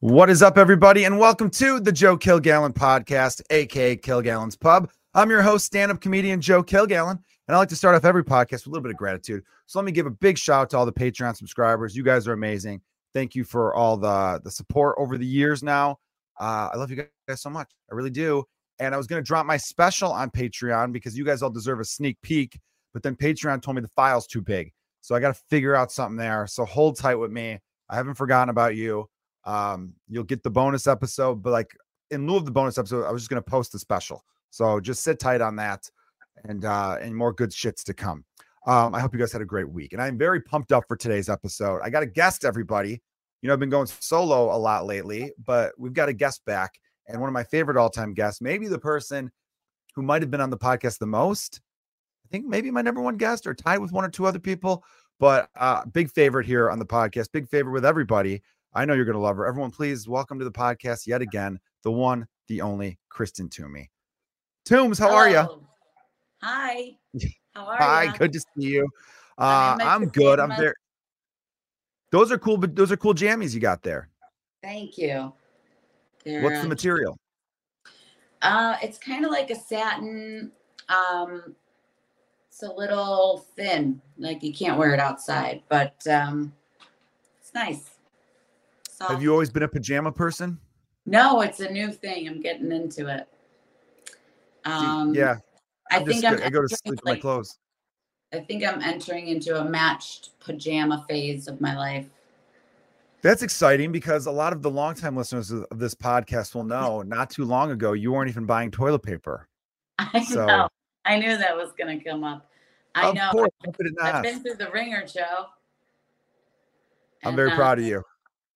What is up, everybody, and welcome to the Joe Kilgallon podcast, aka Kilgallon's Pub. I'm your host, stand-up comedian Joe Kilgallon, and I like to start off every podcast with a little bit of gratitude. So let me give a big shout out to all the Patreon subscribers. You guys are amazing. Thank you for all the the support over the years. Now, uh, I love you guys so much. I really do. And I was going to drop my special on Patreon because you guys all deserve a sneak peek. But then Patreon told me the file's too big, so I got to figure out something there. So hold tight with me. I haven't forgotten about you. Um, you'll get the bonus episode, but like in lieu of the bonus episode, I was just gonna post the special. So just sit tight on that and uh and more good shits to come. Um, I hope you guys had a great week, and I'm very pumped up for today's episode. I got a guest, everybody. You know, I've been going solo a lot lately, but we've got a guest back, and one of my favorite all-time guests, maybe the person who might have been on the podcast the most. I think maybe my number one guest, or tied with one or two other people, but uh, big favorite here on the podcast, big favorite with everybody. I know you're going to love her. Everyone, please welcome to the podcast yet again, the one, the only Kristen Toomey. Toombs, how Hello. are you? Hi. How are Hi, you? good to see you. Uh, I'm in my I'm good. I'm very. Those are cool, but those are cool jammies you got there. Thank you. They're, What's the um, material? Uh, it's kind of like a satin. Um, it's a little thin, like you can't wear it outside, but um, it's nice. Have you always been a pajama person? No, it's a new thing. I'm getting into it. Um, yeah, I I'm think I'm. good. I go to sleep in my clothes. I think I'm entering into a matched pajama phase of my life. That's exciting because a lot of the longtime listeners of this podcast will know not too long ago you weren't even buying toilet paper. I So- know. I knew that was going to come up. I of know. course, it I've been through the ringer, Joe. I'm And, very uh, proud of you.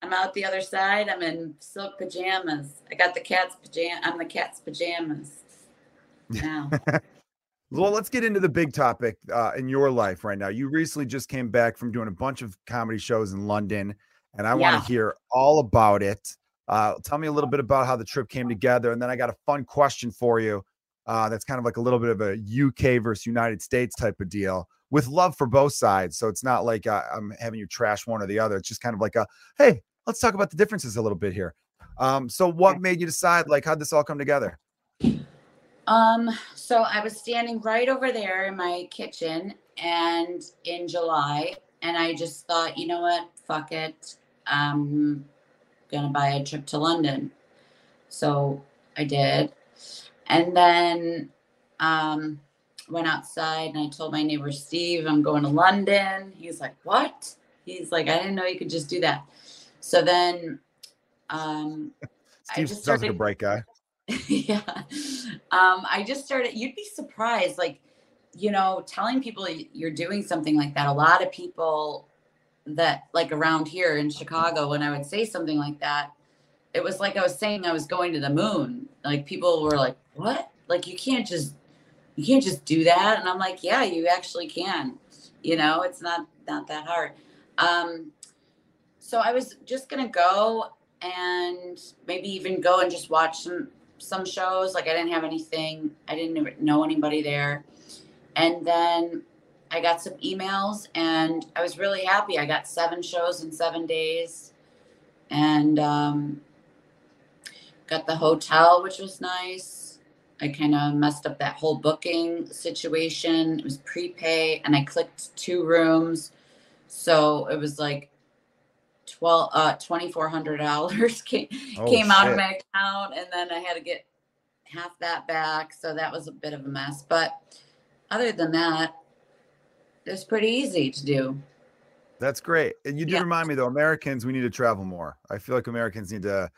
I'm out the other side. I'm in silk pajamas. I got the cat's pajama. I'm the cat's pajamas. Now, Well, let's get into the big topic uh, in your life right now. You recently just came back from doing a bunch of comedy shows in London, and I want to hear all about it. Uh, tell me a little bit about how the trip came together, and then I got a fun question for you. Uh, that's kind of like a little bit of a UK versus United States type of deal with love for both sides. So it's not like uh, I'm having you trash one or the other. It's just kind of like a hey, let's talk about the differences a little bit here. Um, so what made you decide? Like, how'd this all come together? um, so I was standing right over there in my kitchen, and in July, and I just thought, you know what? Fuck it. I'm gonna buy a trip to London. So I did, and then um, went outside and I told my neighbor Steve, I'm going to London. He's like, What? He's like, I didn't know you could just do that. So then um I Steve like a started- bright guy. yeah. Um, I just started, you'd be surprised, like, you know, telling people you're doing something like that. A lot of people that, like, around here in Chicago, when I would say something like that, it was like I was saying I was going to the moon. Like, people were like, what? Like, you can't just, you can't just do that. And I'm like, yeah, you actually can. You know, it's not, not that hard. Um, so I was just to go and maybe even go and just watch some some shows. Like i didn't have anything i didn't know anybody there. And then i got some emails and i was really happy. I got seven shows in seven days. And um, got the hotel which was nice. I kind of messed up that whole booking situation. It was prepay and i clicked two rooms. So it was like 12 uh $2400 came, Oh, came out of my account and then I had to get half that back. So that was a bit of a mess. But other than that, it was pretty easy to do. That's great. And you did Yeah. remind me though, Americans, we need to travel more. I feel like Americans need to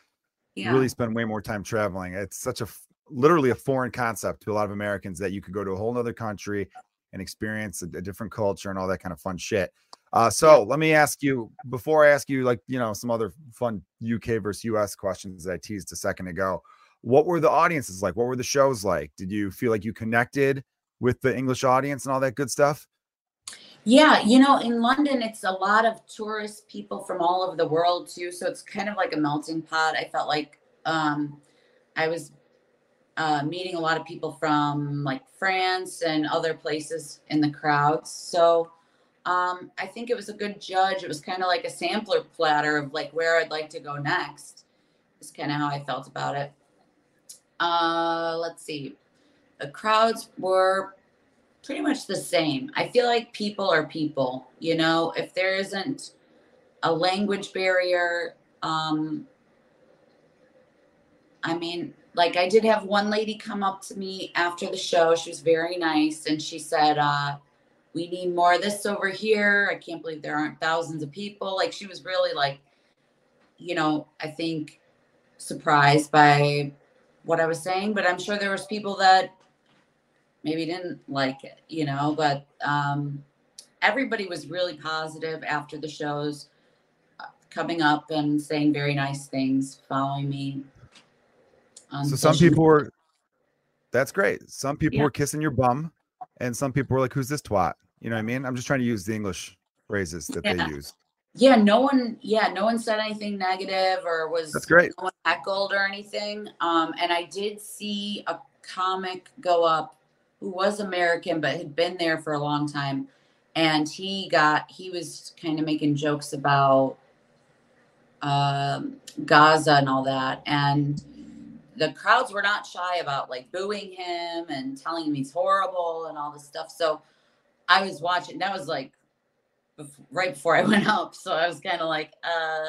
Yeah. really spend way more time traveling. It's such a literally a foreign concept to a lot of Americans that you could go to a whole nother country and experience a, a different culture and all that kind of fun shit. Uh, so let me ask you before I ask you like you know some other fun UK versus US questions that I teased a second ago. What were the audiences like? What were the shows like? Did you feel like you connected with the English audience and all that good stuff? Yeah, you know, in London, it's a lot of tourist people from all over the world too. So it's kind of like a melting pot. I felt like um, I was uh, meeting a lot of people from like France and other places in the crowds. So um, I think it was a good judge. It was kind of like a sampler platter of like where I'd like to go next. Is kind of how I felt about it. Uh, let's see. The crowds were pretty much the same. I feel like people are people, you know, if there isn't a language barrier, um, I mean, like I did have one lady come up to me after the show. She was very nice and she said, uh, we need more of this over here. I can't believe there aren't thousands of people. Like she was really like, you know, I think surprised by what I was saying, but I'm sure there was people that maybe didn't like it, you know, but um, everybody was really positive after the shows uh, coming up and saying very nice things, following me. So some people were, that's great. Some people yeah. were kissing your bum and some people were like, who's this twat? You know what I mean? I'm just trying to use the English phrases that yeah. they use. Yeah, no one, yeah, no one said anything negative or was that's great. No one heckled or anything. Um, and I did see a comic go up who was American but had been there for a long time. And he got, he was kind of making jokes about um, Gaza and all that. And the crowds were not shy about like booing him and telling him he's horrible and all this stuff. So I was watching, that was like right before I went up. So I was kind of like, uh,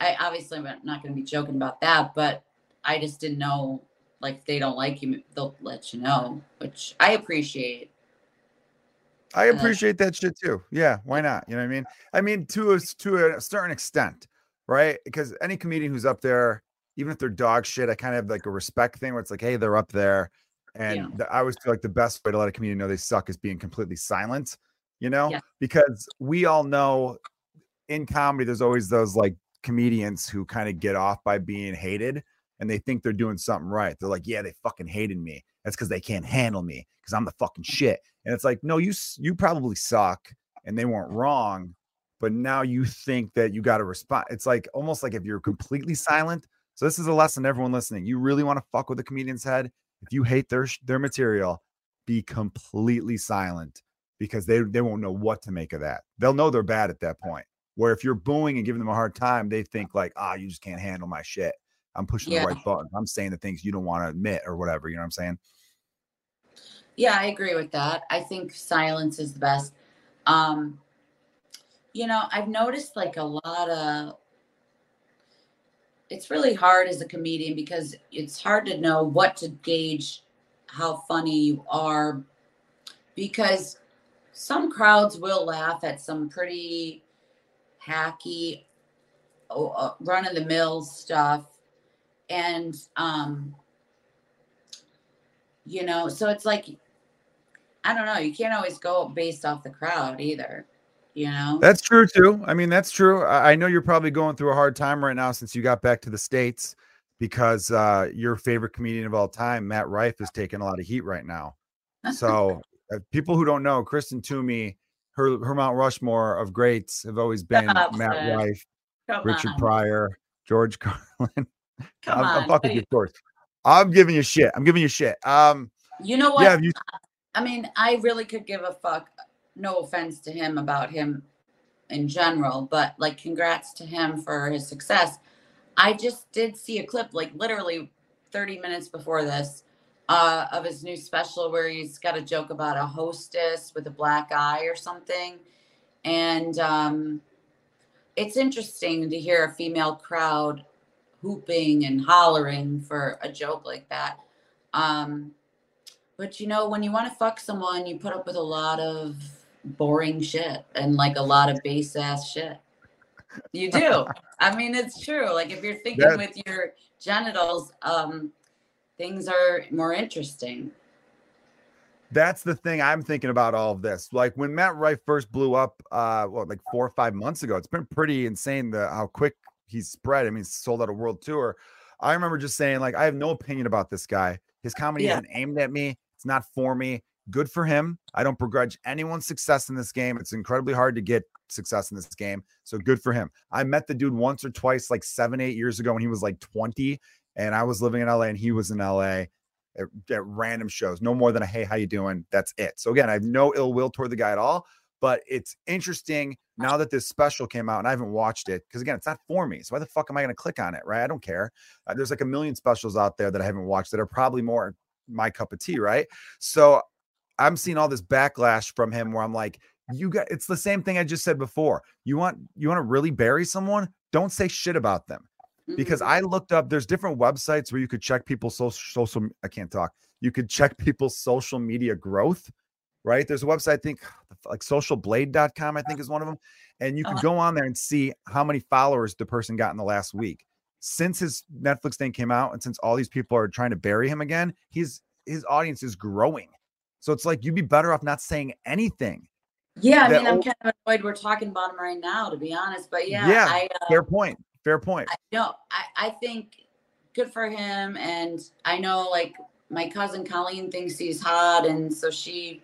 I obviously am not going to be joking about that, but I just didn't know like if they don't like you, they'll let you know, which I appreciate. I appreciate that shit too. Yeah, why not? You know what I mean? I mean to a to a certain extent, right? Because any comedian who's up there, even if they're dog shit, I kind of have like a respect thing where it's like, hey, they're up there, and yeah. the, I always feel like the best way to let a comedian know they suck is being completely silent. You know, yeah. because we all know in comedy, there's always those like comedians who kind of get off by being hated and they think they're doing something right. They're like, yeah, they fucking hated me. That's because they can't handle me because I'm the fucking shit. And it's like, no, you you probably suck, and they weren't wrong, but now you think that you got to respond. It's like almost like if you're completely silent. So this is a lesson, everyone listening. You really want to fuck with the comedian's head. If you hate their their material, be completely silent because they they won't know what to make of that. They'll know they're bad at that point. Where if you're booing and giving them a hard time, they think like, ah, you just can't handle my shit. I'm pushing yeah. the right button. I'm saying the things you don't want to admit or whatever. You know what I'm saying? Yeah, I agree with that. I think silence is the best. Um, you know, I've noticed like a lot of it's really hard as a comedian because it's hard to know what to gauge how funny you are because some crowds will laugh at some pretty hacky uh, run of the mill stuff. And um you know so it's like i don't know you can't always go based off the crowd either you know that's true too i mean that's true i know you're probably going through a hard time right now since you got back to the states because uh your favorite comedian of all time matt rife is taking a lot of heat right now so uh, people who don't know kristen toomey her her mount rushmore of greats have always been matt rife Come richard on. pryor george carlin Come I'm, on. I'm fucking you. I'm giving you shit. I'm giving you shit. Um, you know what? Yeah, you... I mean, I really could give a fuck. No offense to him about him in general, but like, congrats to him for his success. I just did see a clip, like literally 30 minutes before this, uh, of his new special where he's got a joke about a hostess with a black eye or something. And um, it's interesting to hear a female crowd hooping and hollering for a joke like that. Um, but you know, when you want to fuck someone, you put up with a lot of boring shit and like a lot of base ass shit. You do. I mean, it's true. Like if you're thinking with your genitals, um, things are more interesting. That's the thing I'm thinking about all of this. Like when Matt Rife first blew up, uh, what like four or five months ago, it's been pretty insane the how quick he's spread. I mean, he's sold out a world tour. I remember just saying, like, I have no opinion about this guy. His comedy yeah. isn't aimed at me. It's not for me. Good for him. I don't begrudge anyone's success in this game. It's incredibly hard to get success in this game. So good for him. I met the dude once or twice, like seven, eight years ago when he was like 20, and I was living in LA and he was in LA at, at random shows. No more than a hey, how you doing? That's it. So again, I have no ill will toward the guy at all. But it's interesting now that this special came out and I haven't watched it because again, it's not for me. So why the fuck am I going to click on it? Right? I don't care. Uh, there's like a million specials out there that I haven't watched that are probably more my cup of tea. Right? So I'm seeing all this backlash from him where I'm like, you got it's the same thing I just said before. You want you want to really bury someone? Don't say shit about them. Because Mhm. I looked up there's different websites where you could check people's social social I can't talk. You could check people's social media growth, right? There's a website I think like socialblade.com I think is one of them and you could Oh. go on there and see how many followers the person got in the last week. Since his Netflix thing came out and since all these people are trying to bury him again, he's his audience is growing. So it's like you'd be better off not saying anything. yeah, I mean, I'm kind of annoyed we're talking about him right now, to be honest. But yeah, Yeah, I uh, Fair point. Fair point. I no, I, I think good for him. And I know like my cousin Colleen thinks he's hot, and so she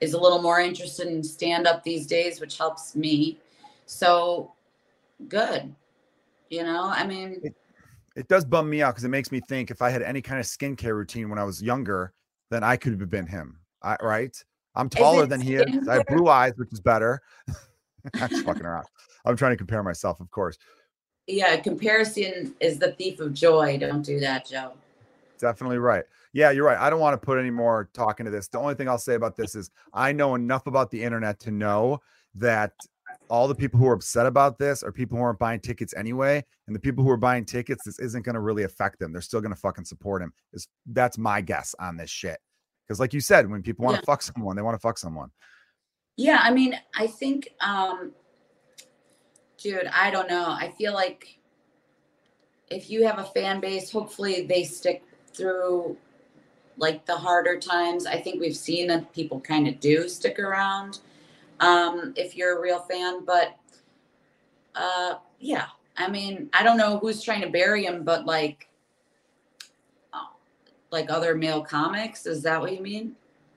is a little more interested in stand up these days, which helps me. So good. You know, I mean, it does bum me out because it makes me think if I had any kind of skincare routine when I was younger, then I could have been him. I, right? I'm taller than he is. I have blue eyes, which is better. I'm just fucking around. I'm trying to compare myself, of course. yeah, comparison is the thief of joy. Don't do that, Joe. Definitely right. Yeah, you're right. I don't want to put any more talk into this. The only thing I'll say about this is I know enough about the internet to know that all the people who are upset about this are people who aren't buying tickets anyway. And the people who are buying tickets, this isn't going to really affect them. They're still going to fucking support him. Is that's my guess on this shit. Because, like you said, when people want to Yeah. fuck someone, they want to fuck someone. Yeah, I mean, I think, um, dude, I don't know. I feel like if you have a fan base, hopefully they stick through like the harder times. I think we've seen that people kind of do stick around um, if you're a real fan. But uh, yeah, I mean, I don't know who's trying to bury him, but like, uh, like other male comics. Is that what you mean?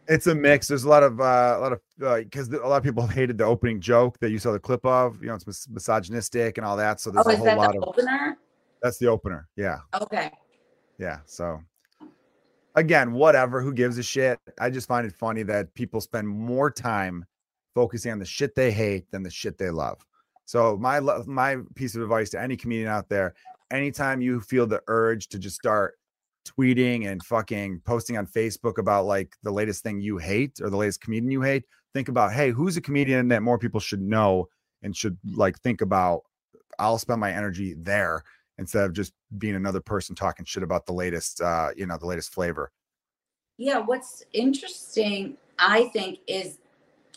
It's a mix. There's a lot of uh, a lot of because a lot of people hated the opening joke that you saw the clip of. You know, it's mis- misogynistic and all that. So there's oh, a is whole that lot the of opener? that's the opener. Yeah. Okay. Yeah. So again, whatever. Who gives a shit? I just find it funny that people spend more time focusing on the shit they hate than the shit they love. So my my piece of advice to any comedian out there: anytime you feel the urge to just start tweeting and fucking posting on Facebook about like the latest thing you hate or the latest comedian you hate, think about, hey, who's a comedian that more people should know and should like think about? I'll spend my energy there instead of just being another person talking shit about the latest uh you know the latest flavor Yeah, what's interesting, I think, is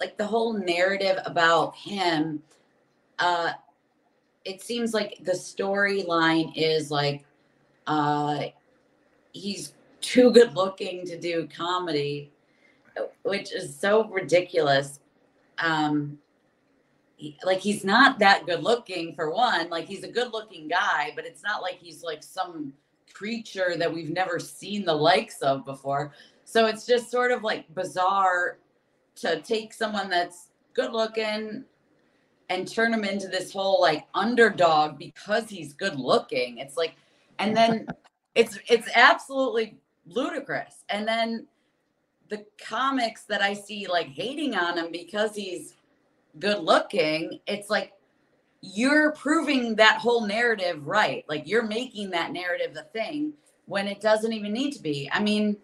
like the whole narrative about him. Uh, it seems like the storyline is like uh, he's too good looking to do comedy, which is so ridiculous. Um, he- like he's not that good looking for one. Like he's a good looking guy, but it's not like he's like some creature that we've never seen the likes of before. So it's just sort of like bizarre to take someone that's good looking and turn him into this whole like underdog because he's good looking. It's like, and then it's it's absolutely ludicrous. And then the comics that I see like hating on him because he's good looking, it's like you're proving that whole narrative right. Like you're making that narrative the thing when it doesn't even need to be. I mean,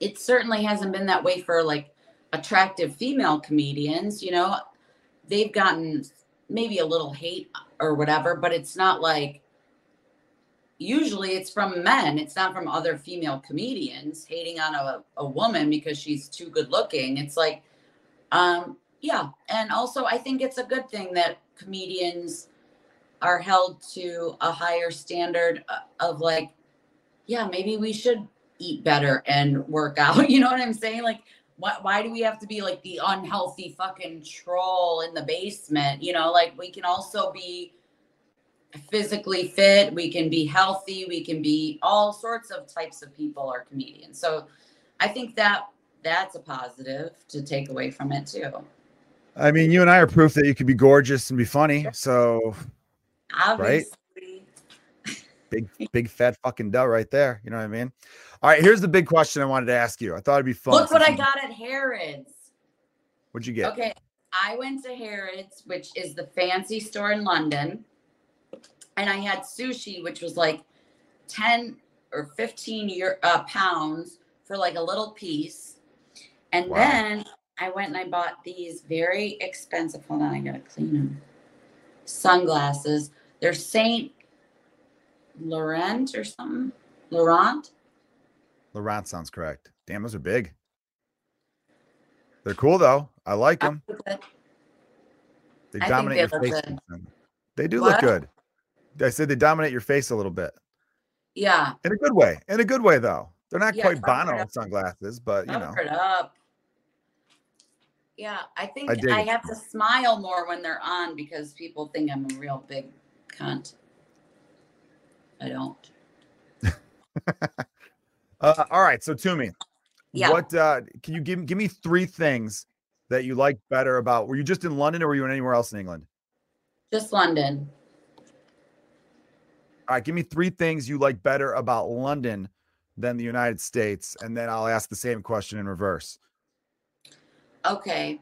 it certainly hasn't been that way for like attractive female comedians, you know. They've gotten maybe a little hate or whatever, but it's not like usually it's from men. It's not from other female comedians hating on a, a woman because she's too good looking. It's like, um, yeah. And also, I think it's a good thing that comedians are held to a higher standard uh, of like, yeah, maybe we should eat better and work out. You know what I'm saying? Like, why, why do we have to be like the unhealthy fucking troll in the basement? You know, like we can also be physically fit, we can be healthy, we can be all sorts of types of people are comedians. So I think that that's a positive to take away from it too. i mean you and i are proof that you can be gorgeous and be funny so Obviously. big big fat fucking dough right there you know what i mean all right here's the big question i wanted to ask you i thought it'd be fun Look what I got at Harrods. What'd you get? Okay, I went to Harrods, which is the fancy store in London, and I had sushi, which was like ten or fifteen year, uh, pounds for like a little piece, and Wow. then I went and I bought these very expensive. Hold on, I gotta clean them. Sunglasses. They're Saint Laurent or something. Laurent. Laurent sounds correct. Damn, those are big. They're cool though. I like them. They I dominate they your face. good. They do look good. I said they dominate your face a little bit. Yeah, In a good way. In a good way though. They're not Yeah, quite Bono sunglasses, but you know. up. Yeah, I think I I, have to smile more when they're on because people think I'm a real big cunt. I don't. Uh, all right, so to me, Yeah. what uh, can you give give me three things that you like better about? Were you just in London or were you anywhere else in England? Just London. All right, give me three things you like better about London than the United States, and then I'll ask the same question in reverse. Okay.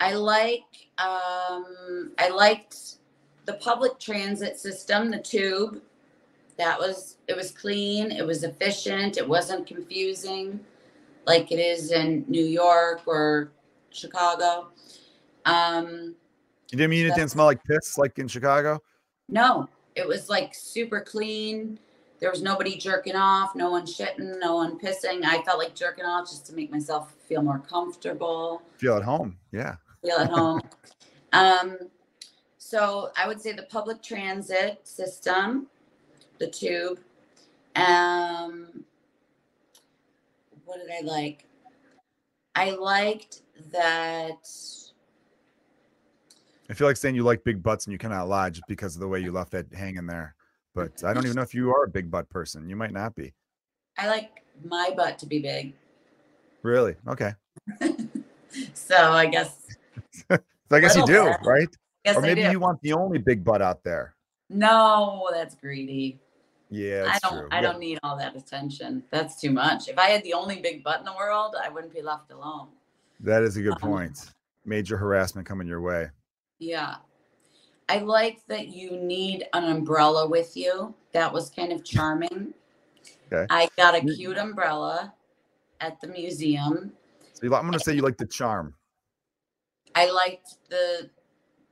I like um I liked the public transit system, the tube. That was it was clean, it was efficient, it wasn't confusing like it is in New York or Chicago. Um You didn't mean it didn't smell like piss like in Chicago? no, it was like super clean. There was nobody jerking off, no one shitting, no one pissing. I felt like jerking off just to make myself feel more comfortable. Feel at home. Yeah. feel at home. um, so I would say the public transit system, the tube. Um, what did I like? I liked that. I feel like saying you like big butts and you cannot lie just because of the way you left that hanging there. But I don't even know if you are a big butt person. You might not be. I like my butt to be big. Really? Okay. So I guess, So I guess you do, bit. right? Or maybe you want the only big butt out there. no, that's greedy. Yeah, I don't. true. I Yeah. don't need all that attention. That's too much. If I had the only big butt in the world, I wouldn't be left alone. That is a good Um, point. Major harassment coming your way. Yeah. I like that you need an umbrella with you. That was kind of charming. Okay. I got a cute umbrella at the museum. So I'm going to say you like the charm. I liked the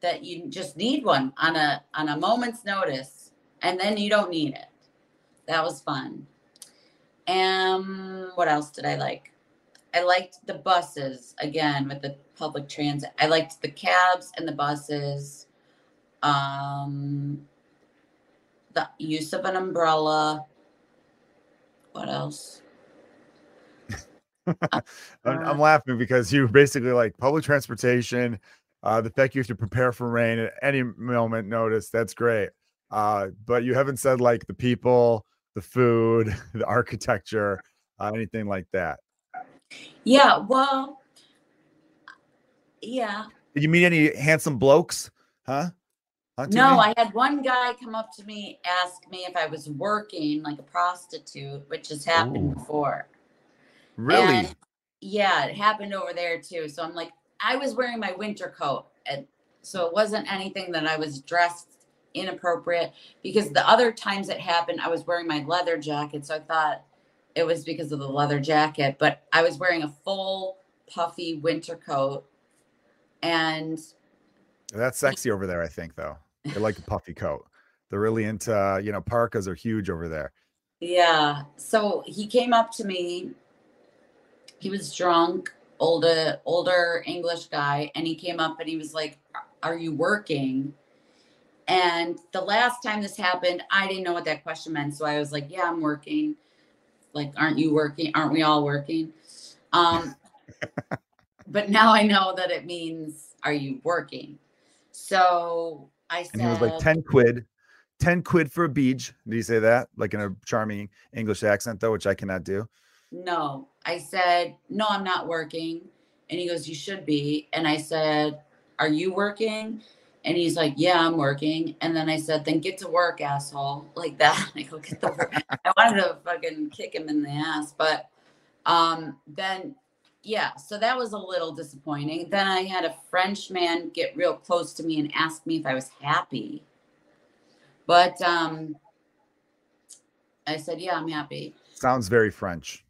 that you just need one on a on a moment's notice and then you don't need it. That was fun. Um what else did I like? I liked the buses again with the public transit. I liked the cabs and the buses. Um the use of an umbrella. What else? I'm, I'm Uh, laughing because you basically like public transportation, uh, the fact you have to prepare for rain at any moment notice. That's great. Uh, but you haven't said like the people, the food, the architecture, uh, anything like that. Yeah, well yeah. Did you meet any handsome blokes? Huh? No? I had one guy come up to me, ask me if I was working like a prostitute, which has happened Ooh. before. really? And yeah, it happened over there too. So I'm like, I was wearing my winter coat, and so it wasn't anything that I was dressed inappropriate. Because the other times it happened, I was wearing my leather jacket, so I thought it was because of the leather jacket. But I was wearing a full puffy winter coat, and That's sexy over there, I think, though. They like a puffy coat. They're really into, uh, you know, parkas are huge over there. Yeah. So he came up to me. He was drunk, older older English guy, and he came up and he was like, "Are you working?" And the last time this happened, I didn't know what that question meant, so I was like, "Yeah, I'm working." Like, aren't you working? Aren't we all working? Um, but now I know that it means, "Are you working?" So I said, And he was like 10 quid, 10 quid for a beach. Did he say that? Like in a charming English accent, though, which I cannot do. No. I said, No, I'm not working. And he goes, You should be. And I said, Are you working? And he's like, Yeah, I'm working. And then I said, Then get to work, asshole. Like that. I go, Get to work. I wanted to fucking kick him in the ass. But um, then yeah, so that was a little disappointing. Then I had a French man get real close to me and ask me if I was happy. But um I said, "Yeah, I'm happy." Sounds very French.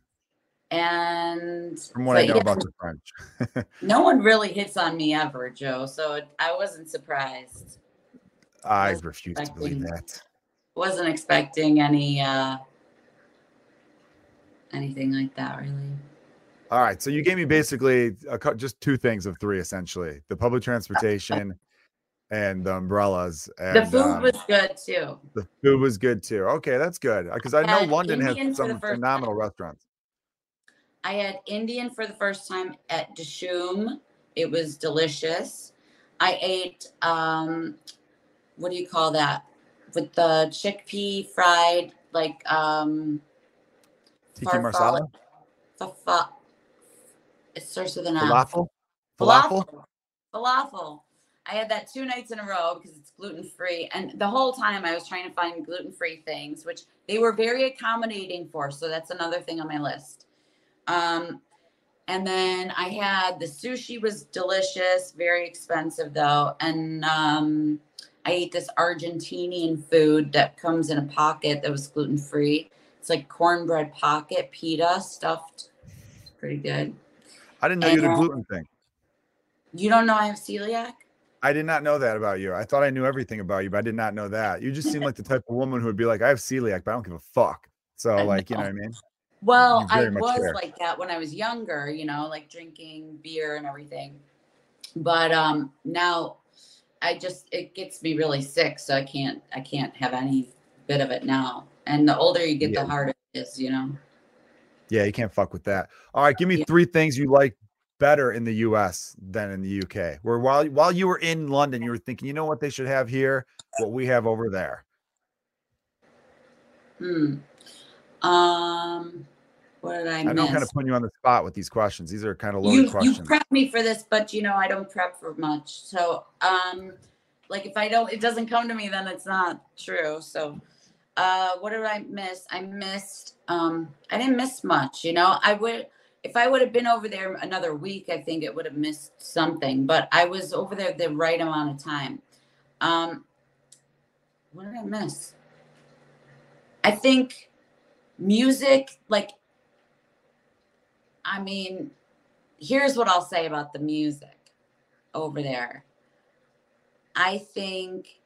And from what I know yeah, about the French. no one really hits on me ever, Joe. So I wasn't surprised. I wasn't refuse to believe that. Wasn't expecting any uh anything like that really. All right, so you gave me basically a, just two things of three, essentially: the public transportation and the umbrellas. And, the food um, was good too. The food was good too. Okay, that's good because I know London Indian has some phenomenal time. restaurants. I had Indian for the first time at Dishoom. It was delicious. I ate um, what do you call that? With the chickpea fried like um, tikka masala. It starts with an falafel. Falafel. Falafel. Falafel. I had that two nights in a row because it's gluten free. And the whole time I was trying to find gluten free things, which they were very accommodating for. So that's another thing on my list. Um, and then I had the sushi was delicious, very expensive though. And um, I ate this Argentinian food that comes in a pocket that was gluten free. It's like cornbread pocket pita stuffed. Pretty good. I didn't know and, you had a gluten thing. You don't know I have celiac? I did not know that about you. I thought I knew everything about you, but I did not know that. You just seem like the type of woman who would be like, I have celiac, but I don't give a fuck. So, like, you know what I mean? Well, I was there. like that when I was younger, you know, like drinking beer and everything. But um now I just it gets me really sick, so I can't I can't have any bit of it now. And the older you get, yeah. the harder it is, you know. Yeah, you can't fuck with that. All right, give me yeah. three things you like better in the US than in the UK. Where while while you were in London, you were thinking, you know what they should have here, what we have over there. Hmm. Um what did I, I know I'm kind of putting you on the spot with these questions. These are kind of loaded you, questions. You prep me for this, but you know I don't prep for much. So um like if I don't it doesn't come to me, then it's not true. So uh what did I miss? I missed um I didn't miss much, you know. I would if I would have been over there another week, I think it would have missed something. But I was over there the right amount of time. Um, what did I miss? I think music, like, I mean, here's what I'll say about the music over there. I think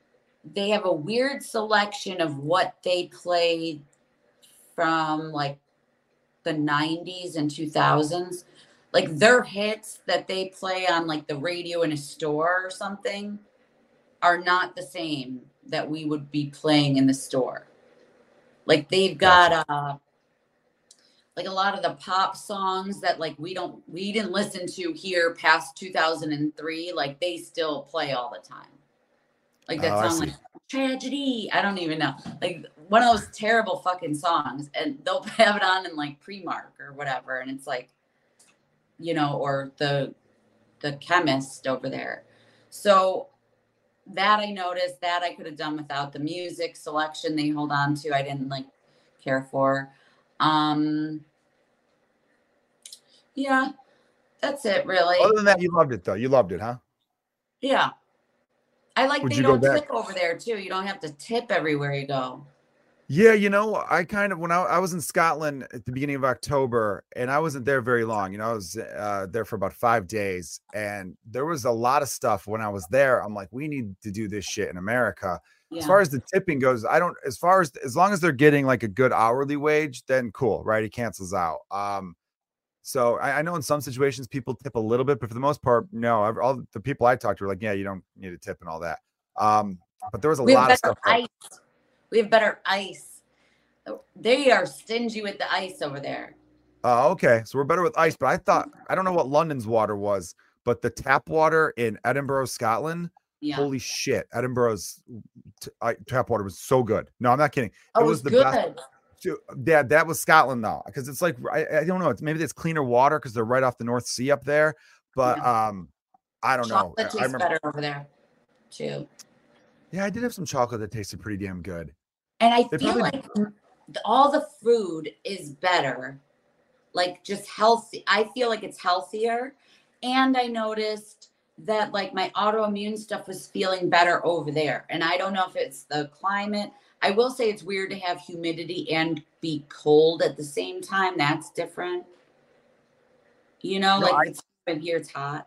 they have a weird selection of what they play from like the 90s and 2000s like their hits that they play on like the radio in a store or something are not the same that we would be playing in the store like they've got uh like a lot of the pop songs that like we don't we didn't listen to here past 2003 like they still play all the time. Like that oh, song like tragedy i don't even know. Like one of those terrible fucking songs and they'll have it on in like Primark or whatever and it's like you know or the the chemist over there. So that i noticed that i could have done without the music selection they hold on to i didn't like care for. Um yeah that's it really. Other than that you loved it though. You loved it huh? Yeah. I like Would they don't tip over there too. You don't have to tip everywhere you go yeah, you know, I kind of when I, I was in Scotland at the beginning of October, and I wasn't there very long. You know, I was uh, there for about five days, and there was a lot of stuff when I was there. I'm like, we need to do this shit in America. Yeah. As far as the tipping goes, I don't. As far as as long as they're getting like a good hourly wage, then cool, right? It cancels out. Um, so I, I know in some situations people tip a little bit, but for the most part, no. All the people I talked to were like, yeah, you don't need a tip and all that. Um, but there was a we lot of stuff. We have better ice. They are stingy with the ice over there. Oh, uh, okay. So we're better with ice. But I thought I don't know what London's water was, but the tap water in Edinburgh, Scotland. Yeah. Holy shit! Edinburgh's t- I, tap water was so good. No, I'm not kidding. Oh, it was the good. best. Yeah, that was Scotland though, because it's like I, I, don't know. It's maybe it's cleaner water because they're right off the North Sea up there. But yeah. um, I don't Chocolate know. Tastes I remember, better over there, too. Yeah, I did have some chocolate that tasted pretty damn good. And I they feel like all the food is better like just healthy. I feel like it's healthier. And I noticed that like my autoimmune stuff was feeling better over there. And I don't know if it's the climate. I will say it's weird to have humidity and be cold at the same time. That's different. You know, no, like I, it's here it's hot.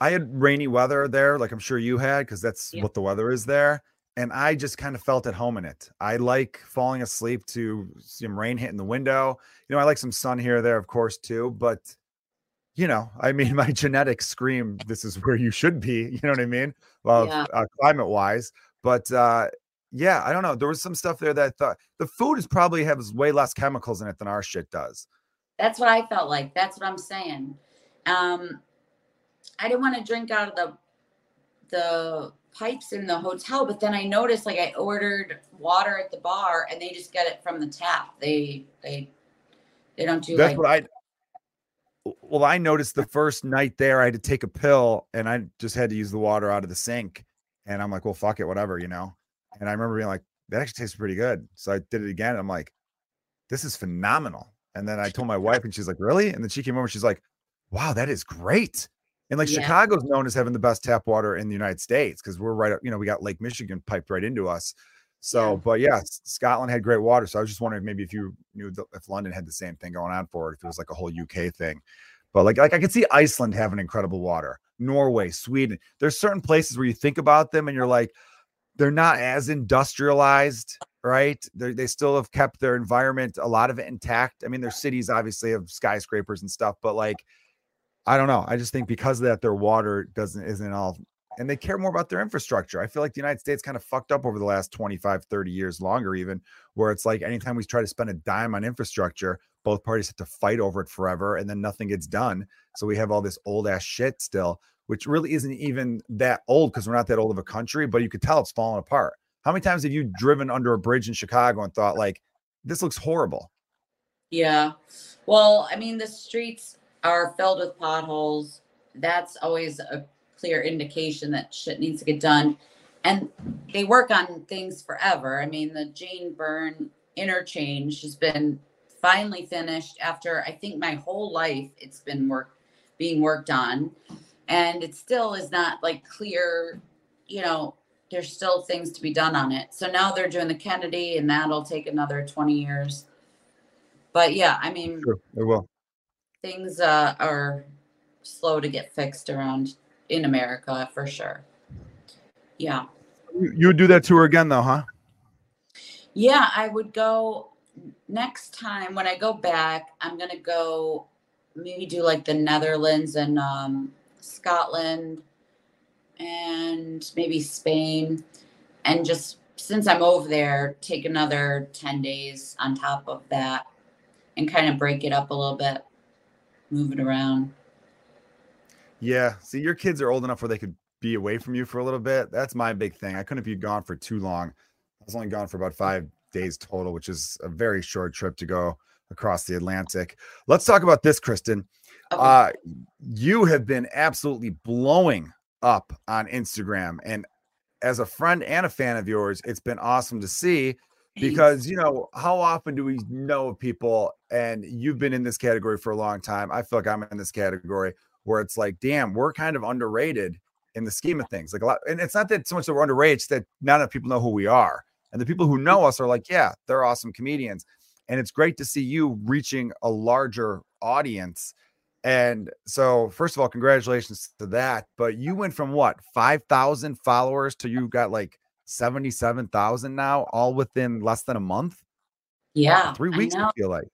I had rainy weather there, like I'm sure you had, because that's yeah. what the weather is there. And I just kind of felt at home in it. I like falling asleep to some rain hitting the window. You know, I like some sun here there, of course, too. But you know, I mean, my genetics scream this is where you should be. You know what I mean? Well, yeah. uh, climate wise. But uh, yeah, I don't know. There was some stuff there that I thought the food is probably has way less chemicals in it than our shit does. That's what I felt like. That's what I'm saying. Um, I didn't want to drink out of the the pipes in the hotel, but then I noticed like I ordered water at the bar and they just get it from the tap. They they they don't do That's like, what I well, I noticed the first night there I had to take a pill and I just had to use the water out of the sink. And I'm like, well, fuck it, whatever, you know. And I remember being like, that actually tastes pretty good. So I did it again. I'm like, this is phenomenal. And then I told my wife, and she's like, really? And then she came over, and she's like, wow, that is great. And like yeah. Chicago's known as having the best tap water in the United States because we're right up, you know, we got Lake Michigan piped right into us. So, yeah. but yeah, Scotland had great water. So I was just wondering maybe if you knew the, if London had the same thing going on for it, if it was like a whole UK thing. But like, like I could see Iceland having incredible water, Norway, Sweden. There's certain places where you think about them and you're like, they're not as industrialized, right? They they still have kept their environment, a lot of it intact. I mean, their cities obviously have skyscrapers and stuff, but like I don't know. I just think because of that, their water doesn't isn't all and they care more about their infrastructure. I feel like the United States kind of fucked up over the last 25, 30 years longer, even where it's like anytime we try to spend a dime on infrastructure, both parties have to fight over it forever and then nothing gets done. So we have all this old ass shit still, which really isn't even that old because we're not that old of a country, but you could tell it's falling apart. How many times have you driven under a bridge in Chicago and thought, like, this looks horrible? Yeah. Well, I mean, the streets are filled with potholes, that's always a clear indication that shit needs to get done. And they work on things forever. I mean, the Jane Byrne interchange has been finally finished after I think my whole life it's been work being worked on. And it still is not like clear, you know, there's still things to be done on it. So now they're doing the Kennedy and that'll take another 20 years. But yeah, I mean, sure, it will things uh, are slow to get fixed around in America for sure. Yeah. You would do that tour again though, huh? Yeah, I would go next time when I go back. I'm gonna go maybe do like the Netherlands and um, Scotland and maybe Spain, and just since I'm over there, take another ten days on top of that, and kind of break it up a little bit moving around. Yeah. See, your kids are old enough where they could be away from you for a little bit. That's my big thing. I couldn't be gone for too long. I was only gone for about five days total, which is a very short trip to go across the Atlantic. Let's talk about this, Kristen. Okay. Uh, you have been absolutely blowing up on Instagram. And as a friend and a fan of yours, it's been awesome to see because you know how often do we know people and you've been in this category for a long time i feel like i'm in this category where it's like damn we're kind of underrated in the scheme of things. Like a lot and it's not that so much that we're underrated it's that not enough people know who we are and the people who mm. know us are like yeah they're awesome comedians and it's great to see you reaching a larger audience and so first of all congratulations to that but you went from what 5000 followers to you got like 77,000 now, all within less than a month. Yeah. Wow, three weeks, I, I, feel like.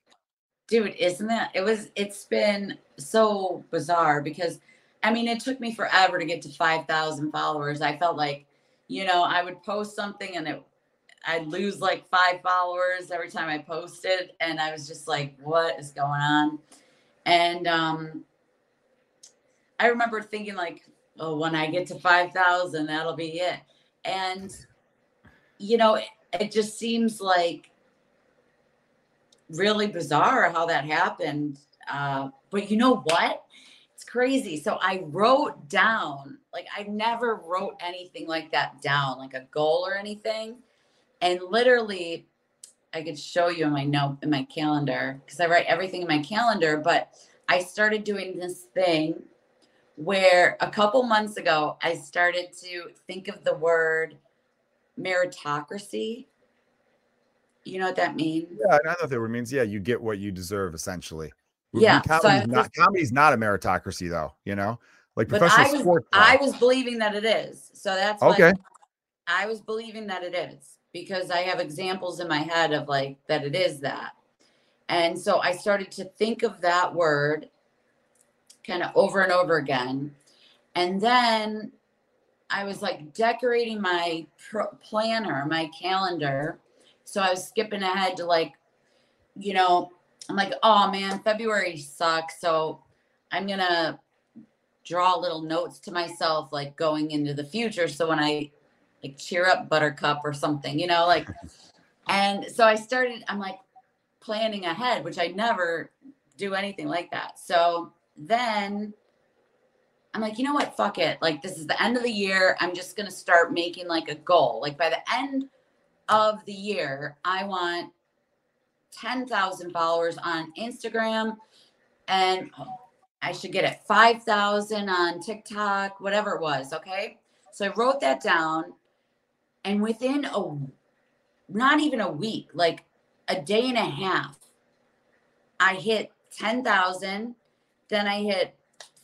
Dude, isn't that? It was, it's been so bizarre because I mean, it took me forever to get to 5,000 followers. I felt like, you know, I would post something and it, I'd lose like five followers every time I posted. And I was just like, what is going on? And um, I remember thinking, like, oh, when I get to 5,000, that'll be it and you know it, it just seems like really bizarre how that happened. Uh, but you know what? It's crazy. So i wrote down like i never wrote anything like that down like a goal or anything. And literally I could show you in my note in my calendar because I write everything in my calendar. But I started doing this thing where a couple months ago I started to think of the word meritocracy. You know what that means? Yeah, I know what that word means. Yeah, you get what you deserve essentially. Yeah, comedy's, so not, comedy's not a meritocracy though, you know? Like but professional I was, sports. I was believing that it is. So that's okay. I was believing that it is because I have examples in my head of like that it is that. And so I started to think of that word kind of over and over again. And then I was like decorating my pr- planner, my calendar. So I was skipping ahead to like, you know, I'm like, oh man, February sucks. So I'm going to draw little notes to myself, like going into the future. So when I like cheer up buttercup or something, you know, like, and so I started, I'm like planning ahead, which I never do anything like that. So then I'm like, you know what? Fuck it. Like, this is the end of the year. I'm just going to start making like a goal. Like, by the end of the year, I want 10,000 followers on Instagram and oh, I should get it 5,000 on TikTok, whatever it was. Okay. So I wrote that down. And within a, not even a week, like a day and a half, I hit 10,000. Then I hit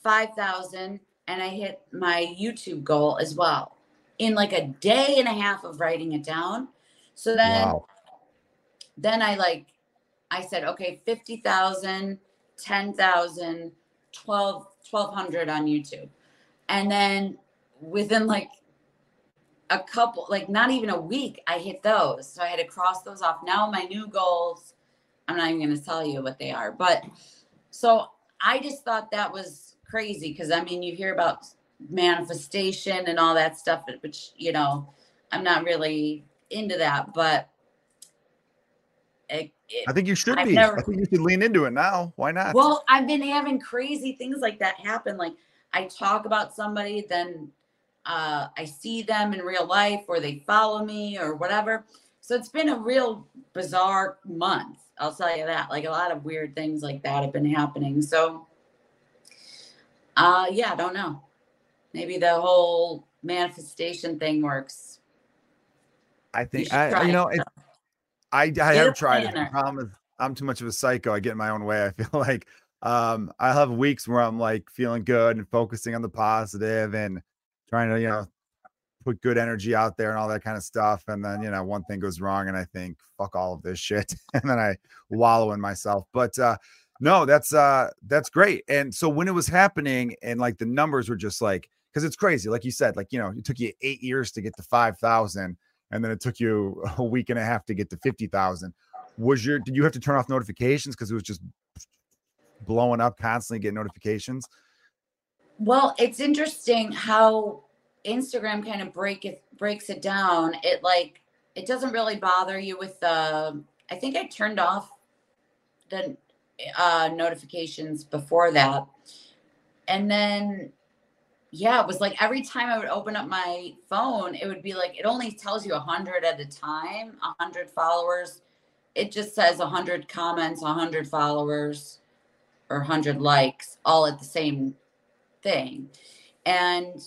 5,000 and I hit my YouTube goal as well in like a day and a half of writing it down. So then, Wow. then I like, I said, okay, 50,000, 10,000, 12, 1200 on YouTube. And then within like a couple, like not even a week, I hit those. So I had to cross those off. Now my new goals, I'm not even going to tell you what they are, but so I just thought that was crazy because I mean, you hear about manifestation and all that stuff, which, you know, I'm not really into that, but it, it, I think you should I've be. never- I think you should lean into it now. Why not? well, I've been having crazy things like that happen. Like I talk about somebody, then uh, I see them in real life, or they follow me, or whatever. So it's been a real bizarre month. I'll tell you that. Like a lot of weird things like that have been happening. So, uh, yeah, I don't know. Maybe the whole manifestation thing works. I think should I, you know, it. I I have tried it. The problem is I'm too much of a psycho. I get in my own way. I feel like um I have weeks where I'm like feeling good and focusing on the positive and trying to, you know, put good energy out there and all that kind of stuff. And then, you know, one thing goes wrong and I think, fuck all of this shit. and then I wallow in myself. But uh no, that's uh that's great. And so when it was happening and like the numbers were just like because it's crazy, like you said, like you know, it took you eight years to get to five thousand, and then it took you a week and a half to get to fifty thousand. Was your did you have to turn off notifications because it was just blowing up constantly getting notifications? Well, it's interesting how Instagram kind of break it breaks it down. It like it doesn't really bother you with the. I think I turned off the uh, notifications before that, and then yeah, it was like every time I would open up my phone, it would be like it only tells you a hundred at a time, a hundred followers. It just says a hundred comments, a hundred followers, or hundred likes, all at the same thing. And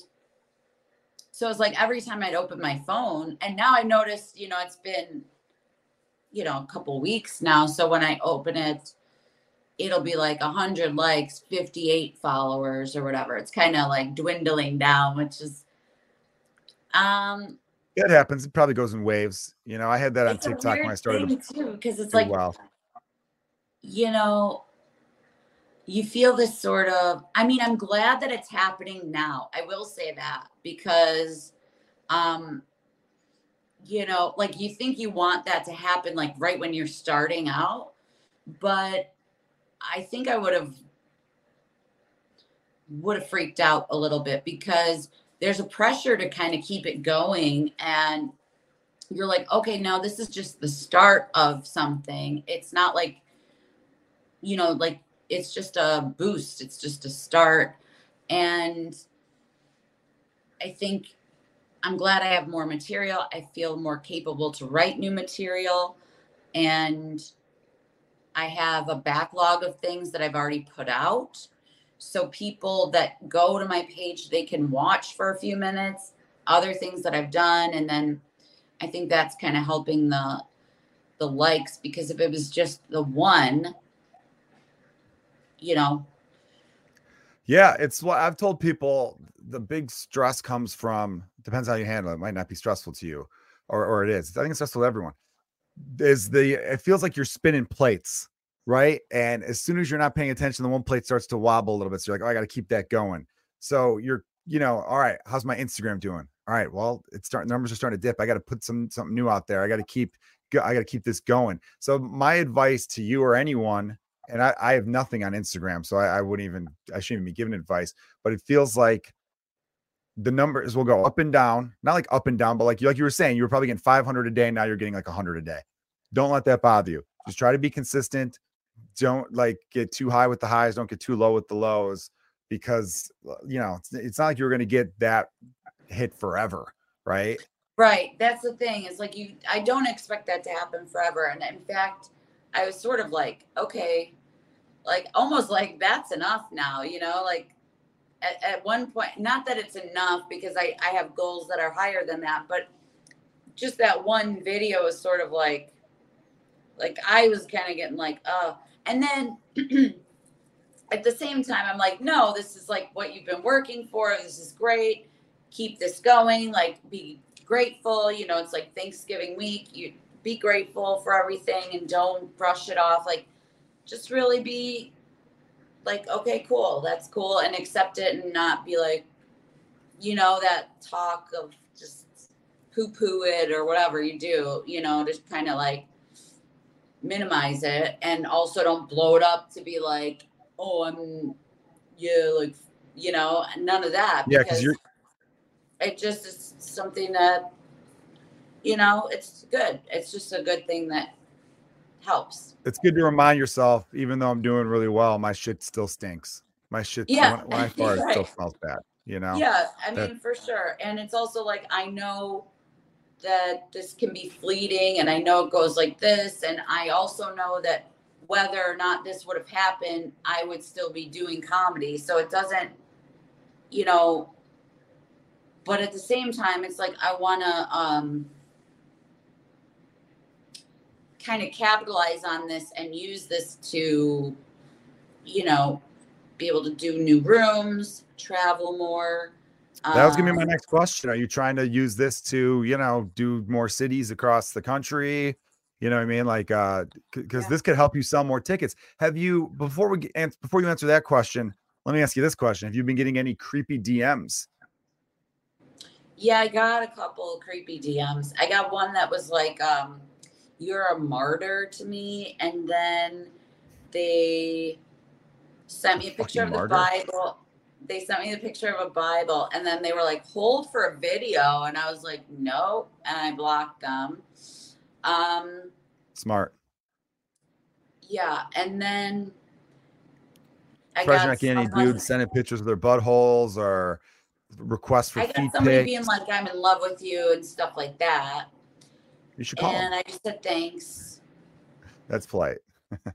so it's like every time I'd open my phone, and now I noticed, you know, it's been, you know, a couple weeks now. So when I open it, it'll be like 100 likes, 58 followers, or whatever. It's kind of like dwindling down, which is, um, It happens. It probably goes in waves. You know, I had that on TikTok when I started too, because it's like, well. you know, you feel this sort of I mean, I'm glad that it's happening now. I will say that because um you know, like you think you want that to happen like right when you're starting out, but I think I would have would have freaked out a little bit because there's a pressure to kind of keep it going and you're like, okay, now this is just the start of something. It's not like you know, like it's just a boost, it's just a start. And I think I'm glad I have more material. I feel more capable to write new material. and I have a backlog of things that I've already put out. So people that go to my page, they can watch for a few minutes, other things that I've done. And then I think that's kind of helping the the likes because if it was just the one, you know. Yeah, it's what I've told people the big stress comes from depends how you handle it. it might not be stressful to you or or it is. I think it's stressful to everyone is the it feels like you're spinning plates, right? And as soon as you're not paying attention, the one plate starts to wobble a little bit. So you're like, oh, I got to keep that going. So you're, you know, all right, how's my Instagram doing? All right, well, it's starting numbers are starting to dip. I got to put some something new out there. I got to keep I got to keep this going. So my advice to you or anyone, and I, I have nothing on Instagram, so I, I wouldn't even I shouldn't even be giving advice, but it feels like the numbers will go up and down, not like up and down, but like you like you were saying, you were probably getting 500 a day. Now you're getting like 100 a day. Don't let that bother you. Just try to be consistent. Don't like get too high with the highs. Don't get too low with the lows because uh, you know it's, it's not like you're going to get that hit forever, right? Right. That's the thing. It's like you. I don't expect that to happen forever. And in fact, I was sort of like, okay, like almost like that's enough now. You know, like at, at one point, not that it's enough because I, I have goals that are higher than that, but just that one video is sort of like, like I was kind of getting like, oh, and then at the same time, I'm like, no, this is like what you've been working for. This is great. Keep this going. Like, be grateful. You know, it's like Thanksgiving week. You be grateful for everything and don't brush it off. Like, just really be like, okay, cool, that's cool, and accept it and not be like, you know, that talk of just poo poo it or whatever you do, you know, just kind of like minimize it and also don't blow it up to be like, oh, I'm, yeah, like, you know, none of that. Yeah, because you're. It just is something that, you know, it's good. It's just a good thing that helps. It's good to remind yourself, even though I'm doing really well, my shit still stinks. My shit, yeah. when, when I fart, right. still smells bad. You know? Yeah, I mean, that, for sure. And it's also like I know that this can be fleeting, and I know it goes like this, and I also know that whether or not this would have happened, I would still be doing comedy. So it doesn't, you know. But at the same time, it's like I want to. um kind of capitalize on this and use this to, you know, be able to do new rooms, travel more. That was gonna be my um, next question. Are you trying to use this to, you know, do more cities across the country? You know what I mean? Like, uh, because yeah. this could help you sell more tickets. Have you before we get before you answer that question? Let me ask you this question: Have you been getting any creepy DMs? Yeah, I got a couple creepy DMs. I got one that was like, um, you're a martyr to me. And then they sent me a picture of the martyr. Bible. They sent me the picture of a Bible and then they were like, hold for a video. And I was like, no. And I blocked them. Um, Smart. Yeah. And then I President got any dude sending pictures of their buttholes or requests for I got somebody pics. being like, I'm in love with you and stuff like that. You should call and him. I just said thanks. That's polite.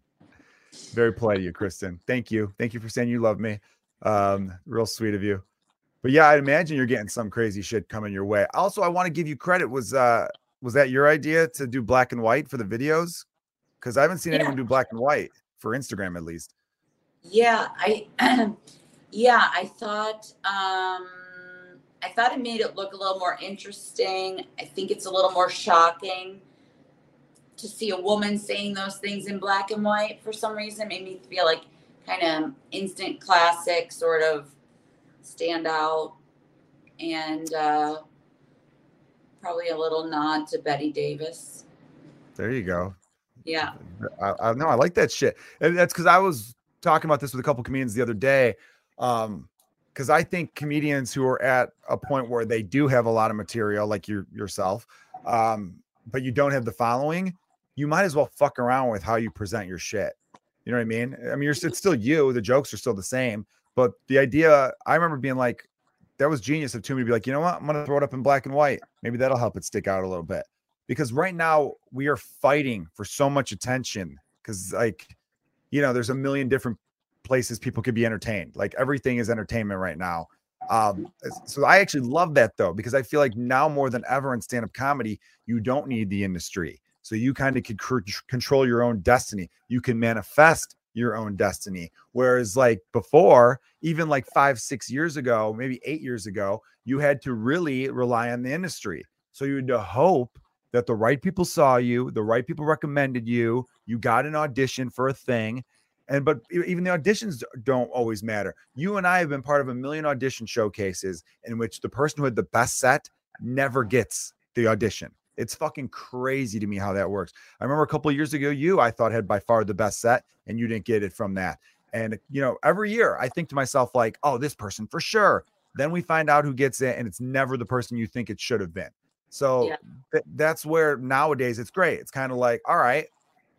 Very polite of you, Kristen. Thank you. Thank you for saying you love me. Um, real sweet of you. But yeah, I'd imagine you're getting some crazy shit coming your way. Also, I want to give you credit. Was uh was that your idea to do black and white for the videos? Because I haven't seen yeah. anyone do black and white for Instagram at least. Yeah, I yeah, I thought um I thought it made it look a little more interesting. I think it's a little more shocking to see a woman saying those things in black and white for some reason. It made me feel like kind of instant classic, sort of stand out, and uh, probably a little nod to Bette Davis. There you go. Yeah. I, I know I like that shit. And that's because I was talking about this with a couple comedians the other day. Um, because I think comedians who are at a point where they do have a lot of material, like you yourself, um, but you don't have the following, you might as well fuck around with how you present your shit. You know what I mean? I mean, you're it's still you. The jokes are still the same, but the idea. I remember being like, that was genius of Toomey to be like, you know what? I'm gonna throw it up in black and white. Maybe that'll help it stick out a little bit. because right now we are fighting for so much attention because like you know there's a million different places people could be entertained like everything is entertainment right now um so i actually love that though because i feel like now more than ever in stand-up comedy you don't need the industry so you kind of can control your own destiny you can manifest your own destiny whereas like before even like five six years ago maybe eight years ago you had to really rely on the industry so you had to hope that the right people saw you, the right people recommended you, you got an audition for a thing. And but even the auditions don't always matter. You and I have been part of a million audition showcases in which the person who had the best set never gets the audition. It's fucking crazy to me how that works. I remember a couple years ago, you I thought had by far the best set, and you didn't get it from that. And you know, every year I think to myself, like, oh, this person for sure. Then we find out who gets it, and it's never the person you think it should have been. So yeah. th- that's where nowadays it's great. It's kind of like, all right,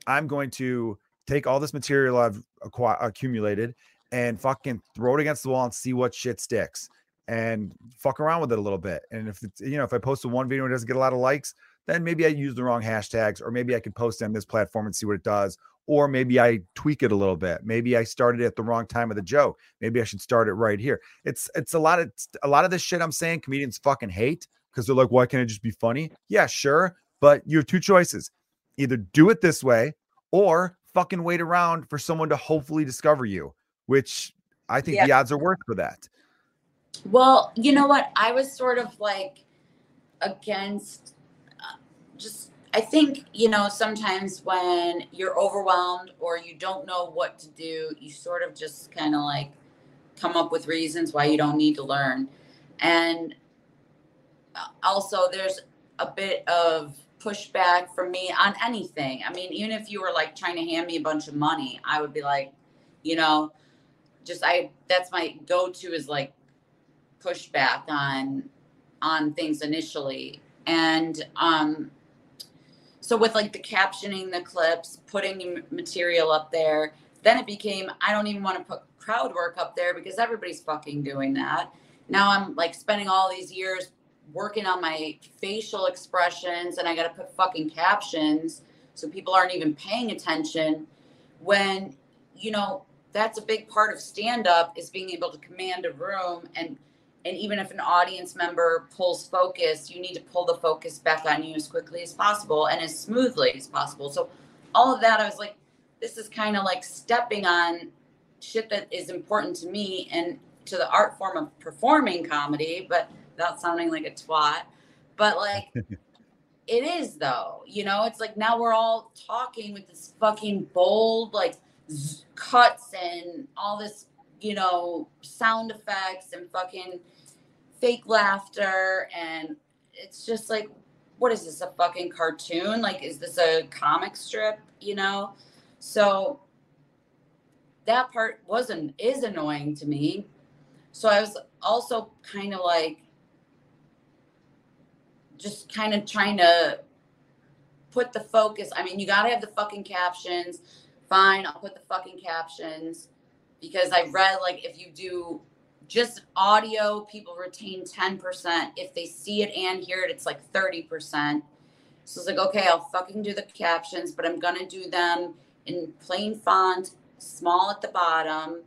I'm going to take all this material I've acqu- accumulated and fucking throw it against the wall and see what shit sticks and fuck around with it a little bit. And if it's, you know, if I post a one video and it doesn't get a lot of likes, then maybe I use the wrong hashtags, or maybe I can post it on this platform and see what it does. Or maybe I tweak it a little bit. Maybe I started at the wrong time of the joke. Maybe I should start it right here. It's it's a lot of a lot of this shit I'm saying comedians fucking hate because they're like, why can't it just be funny? Yeah, sure. But you have two choices either do it this way or fucking wait around for someone to hopefully discover you, which I think yeah. the odds are worth for that. Well, you know what? I was sort of like against uh, just, I think, you know, sometimes when you're overwhelmed or you don't know what to do, you sort of just kind of like come up with reasons why you don't need to learn. And also there's a bit of pushback from me on anything. I mean, even if you were like trying to hand me a bunch of money, I would be like, you know, just I that's my go-to is like pushback on on things initially. And um so with like the captioning the clips, putting material up there, then it became I don't even want to put crowd work up there because everybody's fucking doing that. Now I'm like spending all these years working on my facial expressions and I got to put fucking captions so people aren't even paying attention when you know that's a big part of stand up is being able to command a room and and even if an audience member pulls focus you need to pull the focus back on you as quickly as possible and as smoothly as possible. So all of that i was like this is kind of like stepping on shit that is important to me and to the art form of performing comedy but without sounding like a twat. But like it is though, you know, it's like now we're all talking with this fucking bold like z- cuts and all this, you know, sound effects and fucking fake laughter and it's just like what is this a fucking cartoon? Like is this a comic strip, you know? So that part wasn't is annoying to me. So I was also kind of like just kind of trying to put the focus. I mean, you got to have the fucking captions. Fine, I'll put the fucking captions because I read like if you do just audio, people retain 10%. If they see it and hear it, it's like 30%. So it's like, okay, I'll fucking do the captions, but I'm going to do them in plain font, small at the bottom.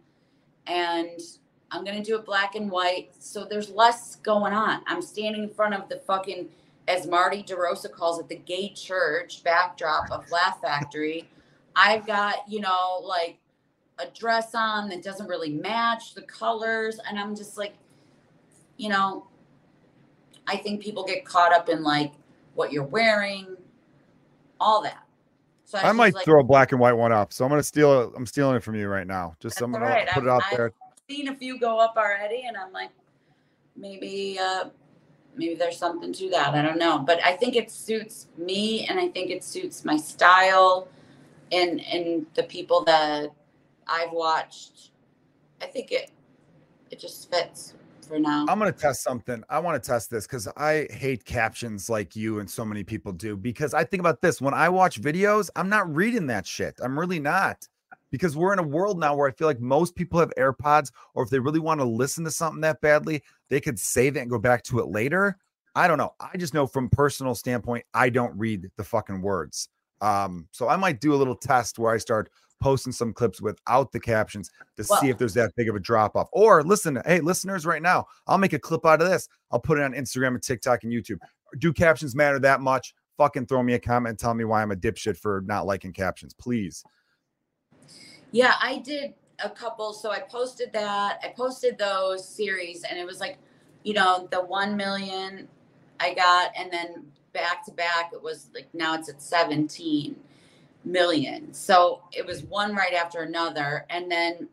And I'm going to do it black and white. So there's less going on. I'm standing in front of the fucking as Marty DeRosa calls it, the gay church backdrop of Laugh Factory. I've got, you know, like a dress on that doesn't really match the colors. And I'm just like, you know, I think people get caught up in like what you're wearing, all that. So I, I might like, throw a black and white one up. So I'm gonna steal it. I'm stealing it from you right now. Just I'm gonna right. put I've, it out there. I've seen a few go up already, and I'm like, maybe uh, maybe there's something to that. I don't know, but I think it suits me, and I think it suits my style, and and the people that I've watched. I think it it just fits for now. I'm gonna test something. I want to test this because I hate captions like you and so many people do. Because I think about this when I watch videos, I'm not reading that shit. I'm really not because we're in a world now where I feel like most people have AirPods, or if they really want to listen to something that badly, they could save it and go back to it later. I don't know. I just know from personal standpoint, I don't read the fucking words. Um, so I might do a little test where I start posting some clips without the captions to well, see if there's that big of a drop off. Or listen, hey, listeners, right now, I'll make a clip out of this. I'll put it on Instagram and TikTok and YouTube. Do captions matter that much? Fucking throw me a comment and tell me why I'm a dipshit for not liking captions, please. Yeah, I did a couple. So I posted that. I posted those series, and it was like, you know, the 1 million I got, and then back to back, it was like now it's at 17 million. So it was one right after another. And then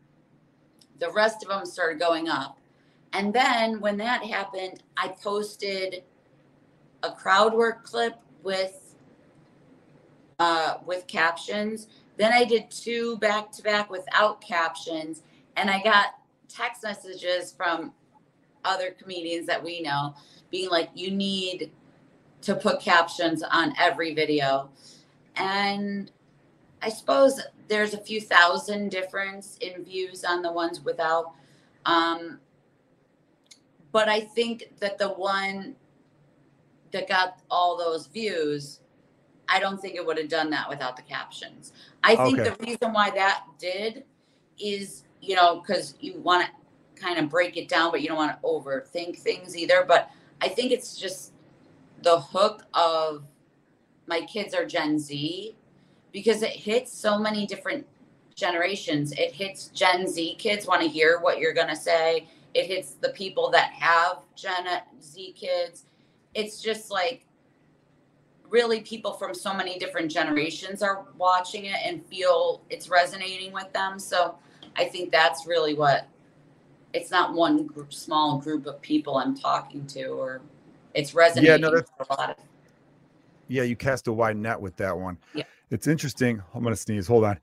the rest of them started going up. And then when that happened, I posted a crowd work clip with uh, with captions. Then I did two back to back without captions, and I got text messages from other comedians that we know being like, "You need to put captions on every video," and I suppose there's a few thousand difference in views on the ones without. Um, but I think that the one that got all those views, I don't think it would have done that without the captions. I think okay. the reason why that did is, you know, because you want to kind of break it down, but you don't want to overthink things either. But I think it's just the hook of my kids are Gen Z because it hits so many different generations. It hits Gen Z kids want to hear what you're going to say. It hits the people that have Gen uh, Z kids. It's just like really people from so many different generations are watching it and feel it's resonating with them. So I think that's really what it's not one group, small group of people I'm talking to, or it's resonating. Yeah, no, that's, a lot of. Yeah, you cast a wide net with that one. Yeah. It's interesting. I'm going to sneeze. Hold on.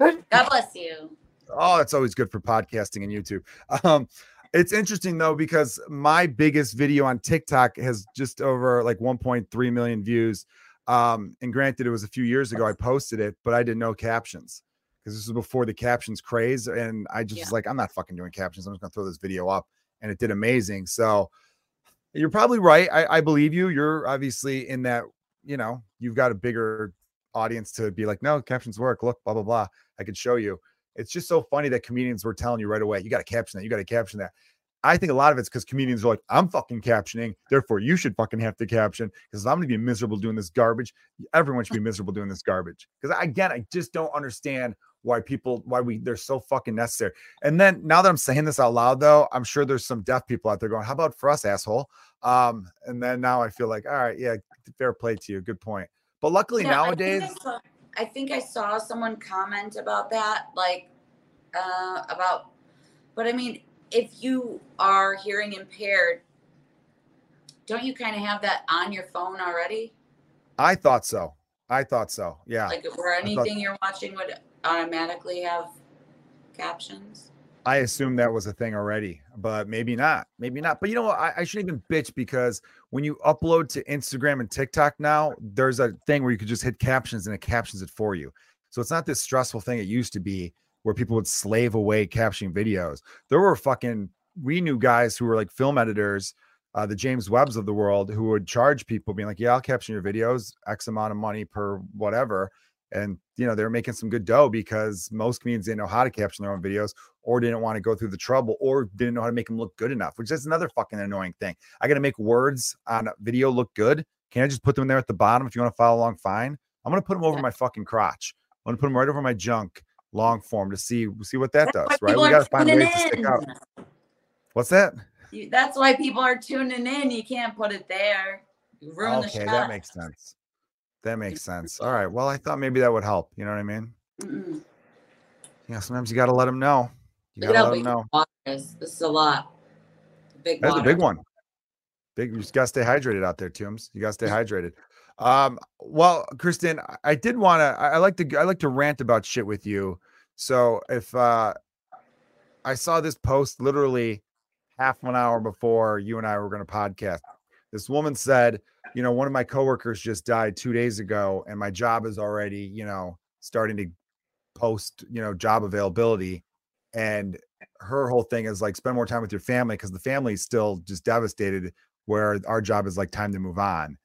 God bless you. Oh, it's always good for podcasting and YouTube. Um, it's interesting though because my biggest video on TikTok has just over like 1.3 million views. Um, and granted, it was a few years ago I posted it, but I did no captions because this was before the captions craze. And I just yeah. was like, I'm not fucking doing captions. I'm just gonna throw this video up, and it did amazing. So you're probably right. I, I believe you. You're obviously in that. You know, you've got a bigger audience to be like, no, captions work. Look, blah blah blah. I could show you. It's just so funny that comedians were telling you right away, you got to caption that, you got to caption that. I think a lot of it's because comedians are like, I'm fucking captioning, therefore you should fucking have to caption because I'm gonna be miserable doing this garbage. Everyone should be miserable doing this garbage. Because again, I just don't understand why people why we they're so fucking necessary. And then now that I'm saying this out loud, though, I'm sure there's some deaf people out there going, How about for us, asshole? Um, and then now I feel like, all right, yeah, fair play to you. Good point. But luckily yeah, nowadays, I think I, saw, I think I saw someone comment about that, like uh, about. But I mean, if you are hearing impaired, don't you kind of have that on your phone already? I thought so. I thought so. Yeah. Like, where anything thought... you're watching would automatically have captions. I assume that was a thing already, but maybe not. Maybe not. But you know what? I, I, shouldn't even bitch because when you upload to Instagram and TikTok now, there's a thing where you could just hit captions and it captions it for you. So it's not this stressful thing it used to be where people would slave away captioning videos. There were fucking, we knew guys who were like film editors, uh, the James Webbs of the world, who would charge people being like, yeah, I'll caption your videos, X amount of money per whatever and you know they're making some good dough because most comedians didn't know how to caption their own videos or didn't want to go through the trouble or didn't know how to make them look good enough which is another fucking annoying thing i got to make words on a video look good can i just put them there at the bottom if you want to follow along fine i'm going to put them over my fucking crotch i'm going to put them right over my junk long form to see see what that that's does right we got to find ways in. to stick out what's that that's why people are tuning in you can't put it there you ruin okay, the shot. that makes sense that makes sense. All right. Well, I thought maybe that would help. You know what I mean? Mm-mm. Yeah. Sometimes you got to let them know. You got to let them know. This is a lot. Big. That's water. a big one. Big. You just got to stay hydrated out there, Toombs. You got to stay hydrated. Um. Well, Kristen, I did want to. I like to. I like to rant about shit with you. So if uh, I saw this post literally half an hour before you and I were going to podcast, this woman said you know, one of my coworkers just died two days ago, and my job is already, you know, starting to post, you know, job availability. And her whole thing is like spend more time with your family because the family is still just devastated where our job is like time to move on.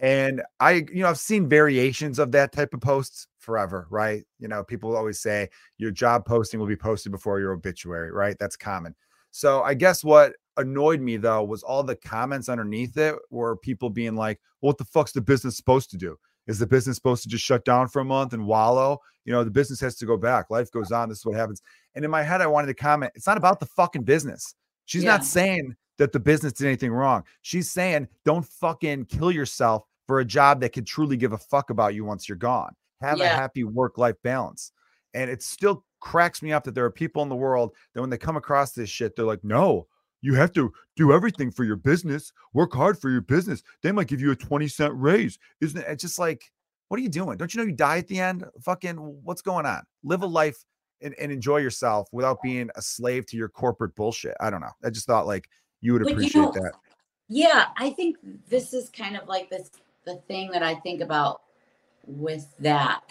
And I, you know, I've seen variations of that type of posts forever, right? You know, people always say your job posting will be posted before your obituary, right? That's common. So I guess what annoyed me though was all the comments underneath it were people being like, well, what the fuck's the business supposed to do? Is the business supposed to just shut down for a month and wallow? You know, the business has to go back. Life goes on. This is what happens. And in my head, I wanted to comment, it's not about the fucking business. She's yeah. not saying that the business did anything wrong. She's saying, don't fucking kill yourself for a job that could truly give a fuck about you once you're gone. Have yeah. a happy work life balance. And it still cracks me up that there are people in the world that when they come across this shit, they're like, no, you have to do everything for your business, work hard for your business. They might give you a 20 cent raise. Isn't it? It's just like, what are you doing? Don't you know you die at the end? Fucking, what's going on? Live a life and, and enjoy yourself without being a slave to your corporate bullshit. I don't know. I just thought like you would appreciate you know, that. Yeah, I think this is kind of like this the thing that I think about with that.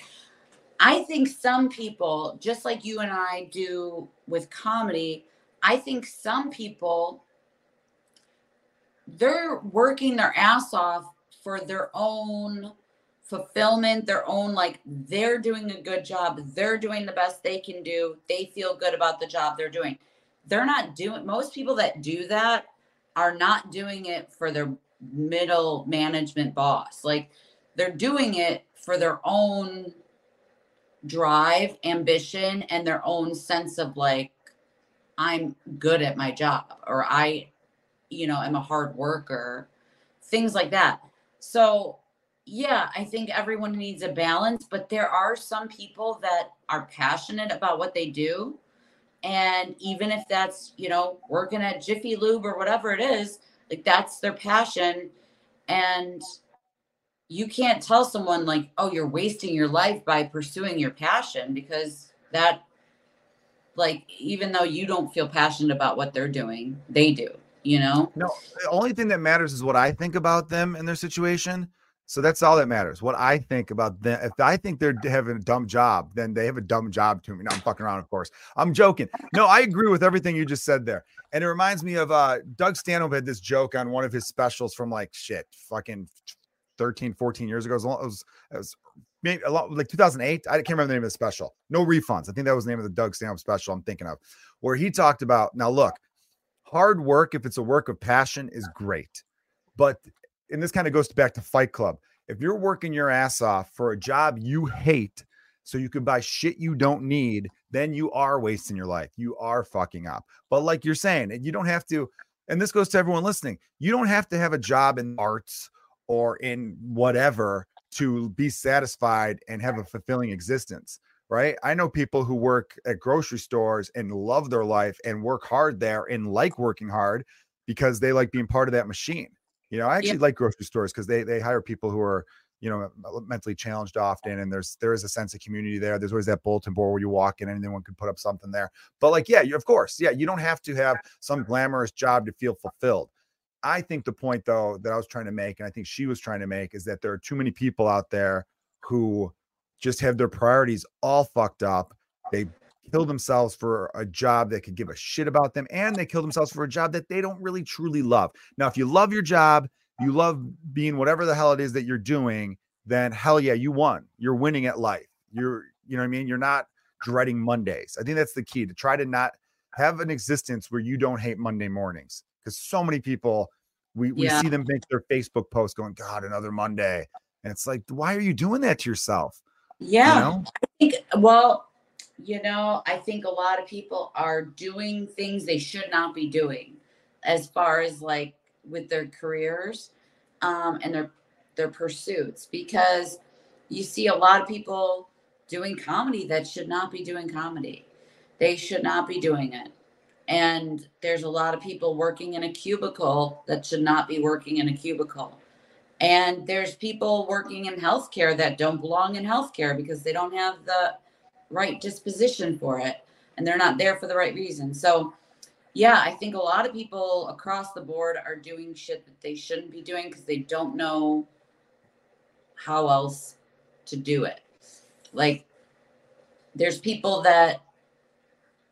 I think some people, just like you and I do with comedy, I think some people they're working their ass off for their own fulfillment, their own like they're doing a good job, they're doing the best they can do, they feel good about the job they're doing. They're not doing most people that do that are not doing it for their middle management boss. Like they're doing it for their own drive, ambition, and their own sense of like, I'm good at my job or I, you know, am a hard worker, things like that. So, yeah, I think everyone needs a balance, but there are some people that are passionate about what they do. And even if that's, you know, working at Jiffy Lube or whatever it is, like that's their passion. And you can't tell someone like, oh, you're wasting your life by pursuing your passion because that like even though you don't feel passionate about what they're doing, they do, you know? No, the only thing that matters is what I think about them and their situation. So that's all that matters. What I think about them. If I think they're having a dumb job, then they have a dumb job to me. No, I'm fucking around, of course. I'm joking. No, I agree with everything you just said there. And it reminds me of uh Doug Stanhope had this joke on one of his specials from like shit, fucking 13, 14 years ago. Was, it was, maybe a lot like 2008. I can't remember the name of the special. No refunds. I think that was the name of the Doug Stanhope special I'm thinking of, where he talked about now look, hard work, if it's a work of passion, is great. But and this kind of goes back to Fight Club. If you're working your ass off for a job you hate, so you can buy shit you don't need, then you are wasting your life. You are fucking up. But like you're saying, you don't have to, and this goes to everyone listening, you don't have to have a job in arts or in whatever to be satisfied and have a fulfilling existence right? I know people who work at grocery stores and love their life and work hard there and like working hard because they like being part of that machine. You know i actually yeah. like grocery stores because they they hire people who are you know mentally challenged often and there's there is a sense of community there. There's always that bulletin board where you walk in and anyone can put up something there. But like yeah you, of course yeah you don't have to have some glamorous job to feel fulfilled I think the point though that I was trying to make, and I think she was trying to make, is that there are too many people out there who just have their priorities all fucked up. They kill themselves for a job that could give a shit about them, and they kill themselves for a job that they don't really truly love. Now, if you love your job, you love being whatever the hell it is that you're doing, then hell yeah, you won. You're winning at life. You're, you know what I mean? You're not dreading Mondays. I think that's the key to try to not have an existence where you don't hate Monday mornings because so many people we, we yeah. see them make their Facebook post going, God, another Monday. And it's like, why are you doing that to yourself? Yeah. You know? I think, well, you know, I think a lot of people are doing things they should not be doing as far as like with their careers um, and their their pursuits because you see a lot of people doing comedy that should not be doing comedy. They should not be doing it. And there's a lot of people working in a cubicle that should not be working in a cubicle. And there's people working in healthcare that don't belong in healthcare because they don't have the right disposition for it and they're not there for the right reason. So, yeah, I think a lot of people across the board are doing shit that they shouldn't be doing because they don't know how else to do it. Like, there's people that,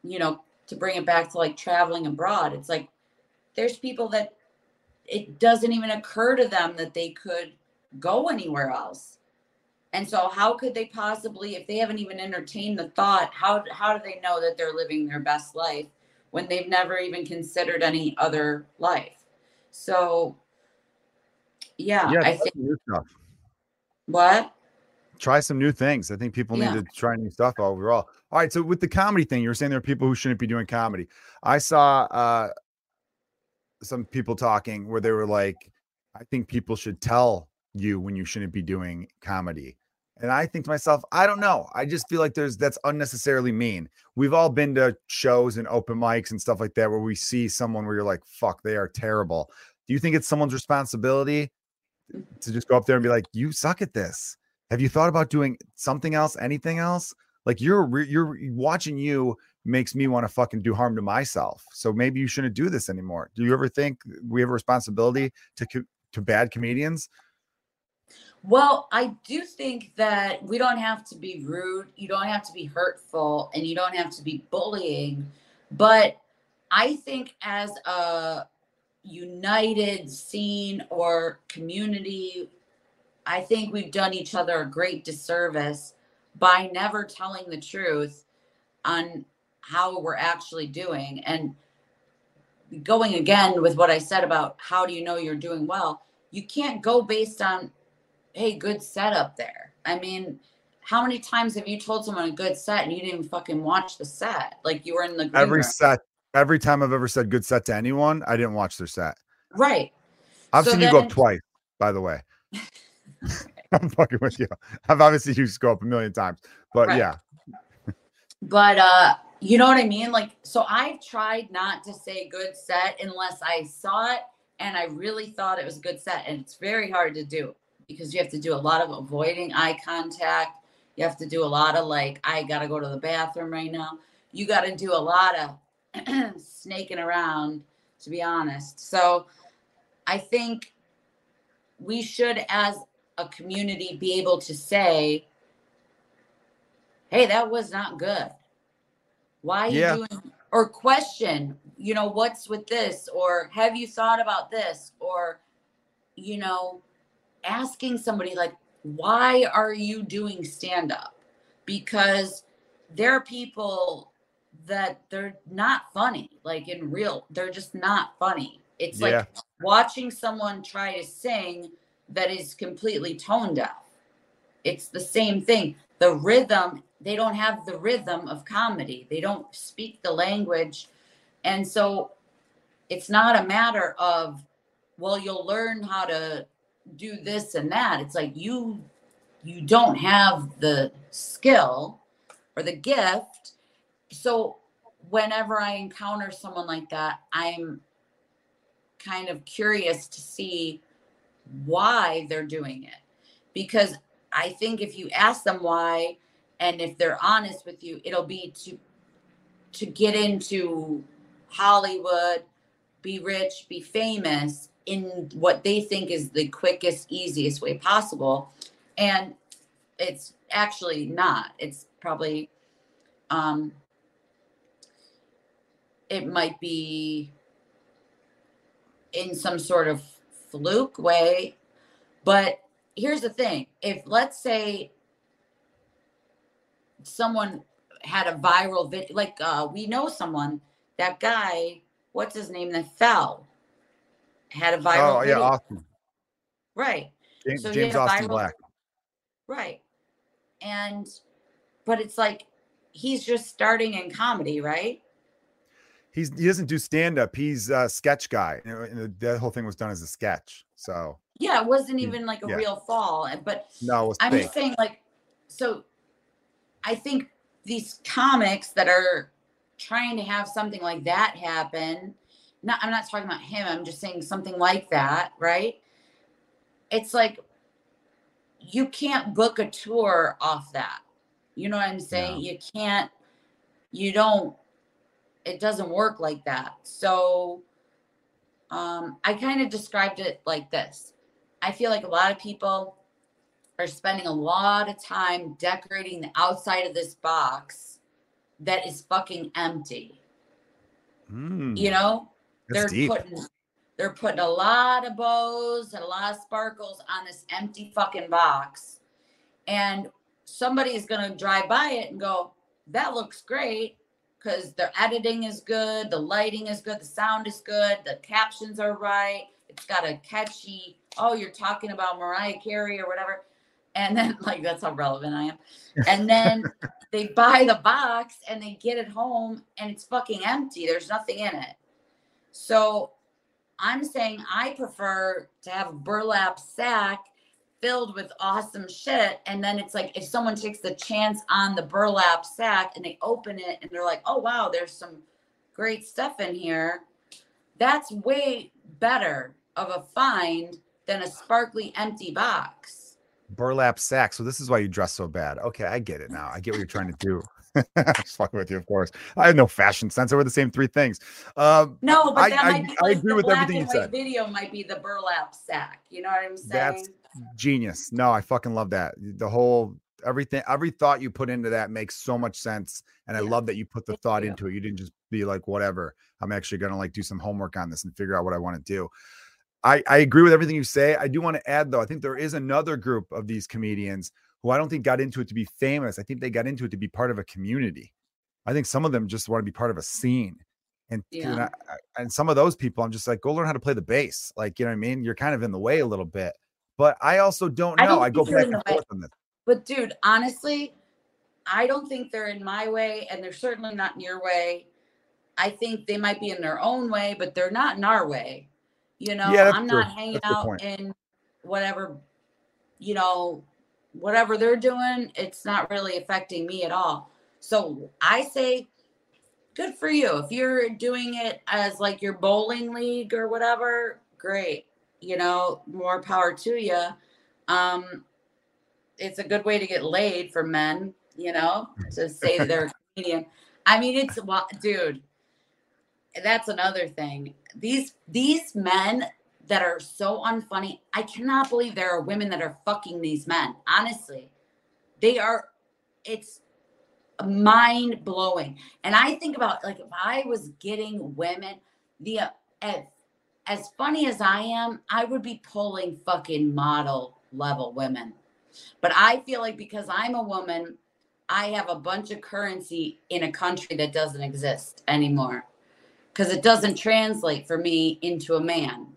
you know, to bring it back to like traveling abroad, it's like there's people that it doesn't even occur to them that they could go anywhere else. And so how could they possibly if they haven't even entertained the thought, how how do they know that they're living their best life when they've never even considered any other life? So yeah, Yeah, I think what? Try some new things. I think people Yeah. need to try new stuff overall. All right. So with the comedy thing, you were saying there are people who shouldn't be doing comedy. I saw uh some people talking where they were like, I think people should tell you when you shouldn't be doing comedy. And I think to myself, I don't know. I just feel like there's that's unnecessarily mean. We've all been to shows and open mics and stuff like that where we see someone where you're like, fuck, they are terrible. Do you think it's someone's responsibility to just go up there and be like, you suck at this? Have you thought about doing something else, anything else? Like you're you're watching you makes me want to fucking do harm to myself. So maybe you shouldn't do this anymore. Do you ever think we have a responsibility to to bad comedians? Well, I do think that we don't have to be rude, you don't have to be hurtful, and you don't have to be bullying. But I think as a united scene or community, I think we've done each other a great disservice by never telling the truth on how we're actually doing. And going again with what I said about how do you know you're doing well, you can't go based on hey, good setup there. I mean, how many times have you told someone a good set and you didn't even fucking watch the set? Like you were in the green Every room. set, every time I've ever said good set to anyone, I didn't watch their set. right. I've So seen you go up twice, by the way. I'm fucking with you. I've obviously used up a million times, but Right. yeah, But uh, you know what I mean? Like, so I've tried not to say good set unless I saw it and I really thought it was a good set. And it's very hard to do because you have to do a lot of avoiding eye contact. You have to do a lot of like, I gotta go to the bathroom right now. You gotta do a lot of snaking around, to be honest. So I think we should, as a community, be able to say, hey, that was not good. Why are you doing or question, you know, what's with this? Or have you thought about this? Or, you know, asking somebody like, why are you doing stand up? Because there are people that they're not funny, like in real, they're just not funny. It's Yeah. like watching someone try to sing that is completely tone deaf. It's the same thing. The rhythm, they don't have the rhythm of comedy. They don't speak the language. And so it's not a matter of, well, you'll learn how to do this and that. It's like you you don't have the skill or the gift. So whenever I encounter someone like that, I'm kind of curious to see why they're doing it. Because I think if you ask them why and if they're honest with you, it'll be to to get into Hollywood, be rich, be famous in what they think is the quickest, easiest way possible. And it's actually not. It's probably um it might be in some sort of fluke way. But here's the thing if let's say someone had a viral video, like uh, we know someone, that guy, what's his name, that fell, had a viral oh yeah, video. Austin, Right, James, So James Austin viral- Black. right. And, but it's like he's just starting in comedy, right? He's he doesn't do stand up. He's a sketch guy. And the, that whole thing was done as a sketch. So Yeah, it wasn't Mm, even like a yeah. real fall. But no, it was I'm fake. just saying, like, so I think these comics that are trying to have something like that happen, not I'm not talking about him, I'm just saying something like that, right? It's like you can't book a tour off that. You know what I'm saying? You can't, you don't, it doesn't work like that. So um, I kind of described it like this. I feel like a lot of people are spending a lot of time decorating the outside of this box that is fucking empty. Mm, You know, they're deep. putting they're putting a lot of bows and a lot of sparkles on this empty fucking box. And somebody's going to drive by it and go, that looks great because their editing is good, the lighting is good, the sound is good, the captions are right. It's got a catchy, oh, you're talking about Mariah Carey or whatever. And then, like, that's how relevant I am. And then they buy the box and they get it home and it's fucking empty. There's nothing in it. So I'm saying I prefer to have a burlap sack filled with awesome shit. And then it's like if someone takes the chance on the burlap sack and they open it and they're like, oh, wow, there's some great stuff in here. That's way better of a find than a sparkly empty box. Burlap sack. So this is why you dress so bad. Okay, I get it now. I get what you're trying to do. just fucking with you, of course. I have no fashion sense. I wear the same three things. Um, no, but that I, might be I, I agree with everything you said. Video might be the burlap sack. You know what I'm saying? That's genius. No, I fucking love that. The whole everything, every thought you put into that makes so much sense. And I love that you put the Thank thought you. into it. You didn't just be like, whatever. I'm actually gonna like do some homework on this and figure out what I want to do. I, I agree with everything you say. I do want to add though, I think there is another group of these comedians who I don't think got into it to be famous. I think they got into it to be part of a community. I think some of them just want to be part of a scene. And, and, Yeah. I, I- and some of those people, I'm just like, go learn how to play the bass. Like, you know what I mean? You're kind of in the way a little bit. But I also don't I know. don't I, go back and forth on this. But dude, honestly, I don't think they're in my way, and they're certainly not in your way. I think they might be in their own way, but they're not in our way. You know, Yeah, I'm true. not hanging That's out in whatever, you know, whatever they're doing. It's not really affecting me at all. So I say, good for you. If you're doing it as like your bowling league or whatever, great. You know, more power to you. Um, it's a good way to get laid for men, you know, to say they're a comedian. I mean, it's dude. That's another thing. These these men that are so unfunny. I cannot believe there are women that are fucking these men. Honestly, they are. It's mind blowing. And I think about like if I was getting women, the as, as funny as I am, I would be pulling fucking model level women. But I feel like because I'm a woman, I have a bunch of currency in a country that doesn't exist anymore. Because it doesn't translate for me into a man.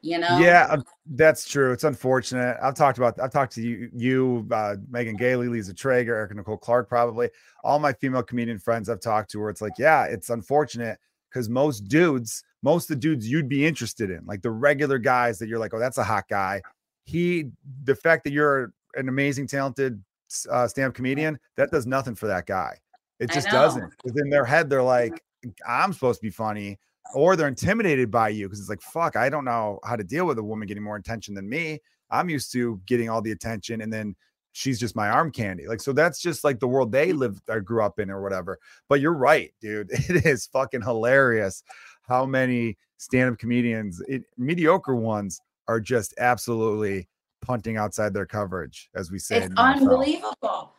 You know? Yeah, that's true. It's unfortunate. I've talked about. I've talked to you, you, uh, Megan Gailey, Lisa Traeger, Erica Nicole Clark, probably all my female comedian friends I've talked to. Where it's like, yeah, it's unfortunate because most dudes, most of the dudes you'd be interested in, like the regular guys that you're like, oh, that's a hot guy. He, the fact that you're an amazing, talented uh, stand-up comedian, that does nothing for that guy. It just doesn't. Because in their head, they're like, I'm supposed to be funny or they're intimidated by you because it's like fuck i don't know how to deal with a woman getting more attention than me i'm used to getting all the attention and then she's just my arm candy like so that's just like the world they lived or grew up in or whatever but you're right dude it is fucking hilarious how many stand-up comedians it, mediocre ones are just absolutely punting outside their coverage as we say it's in the NFL. unbelievable.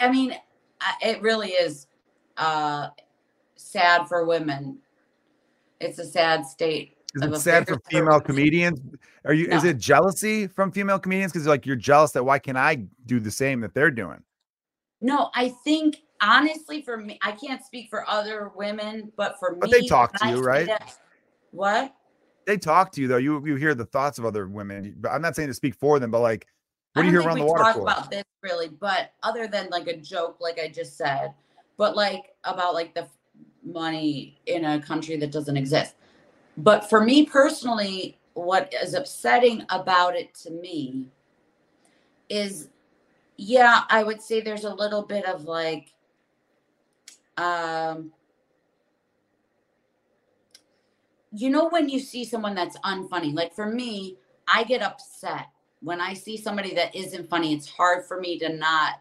I- I mean, it really is uh, sad for women. It's a sad state. Is it sad for female women. comedians? Are you? Is it jealousy from female comedians? Because like you're jealous that why can I do the same that they're doing? No, I think honestly, for me, I can't speak for other women, but for me. But me, they talk to you, right? that- what? They talk to you though. You you hear the thoughts of other women. But I'm not saying to speak for them, but like, what do you hear around the water talk cooler? about this really, but other than like a joke, like I just said, but like about like the money in a country that doesn't exist. But for me personally, what is upsetting about it to me is, yeah, I would say there's a little bit of like, um, you know, when you see someone that's unfunny, like for me, I get upset when I see somebody that isn't funny. It's hard for me to not,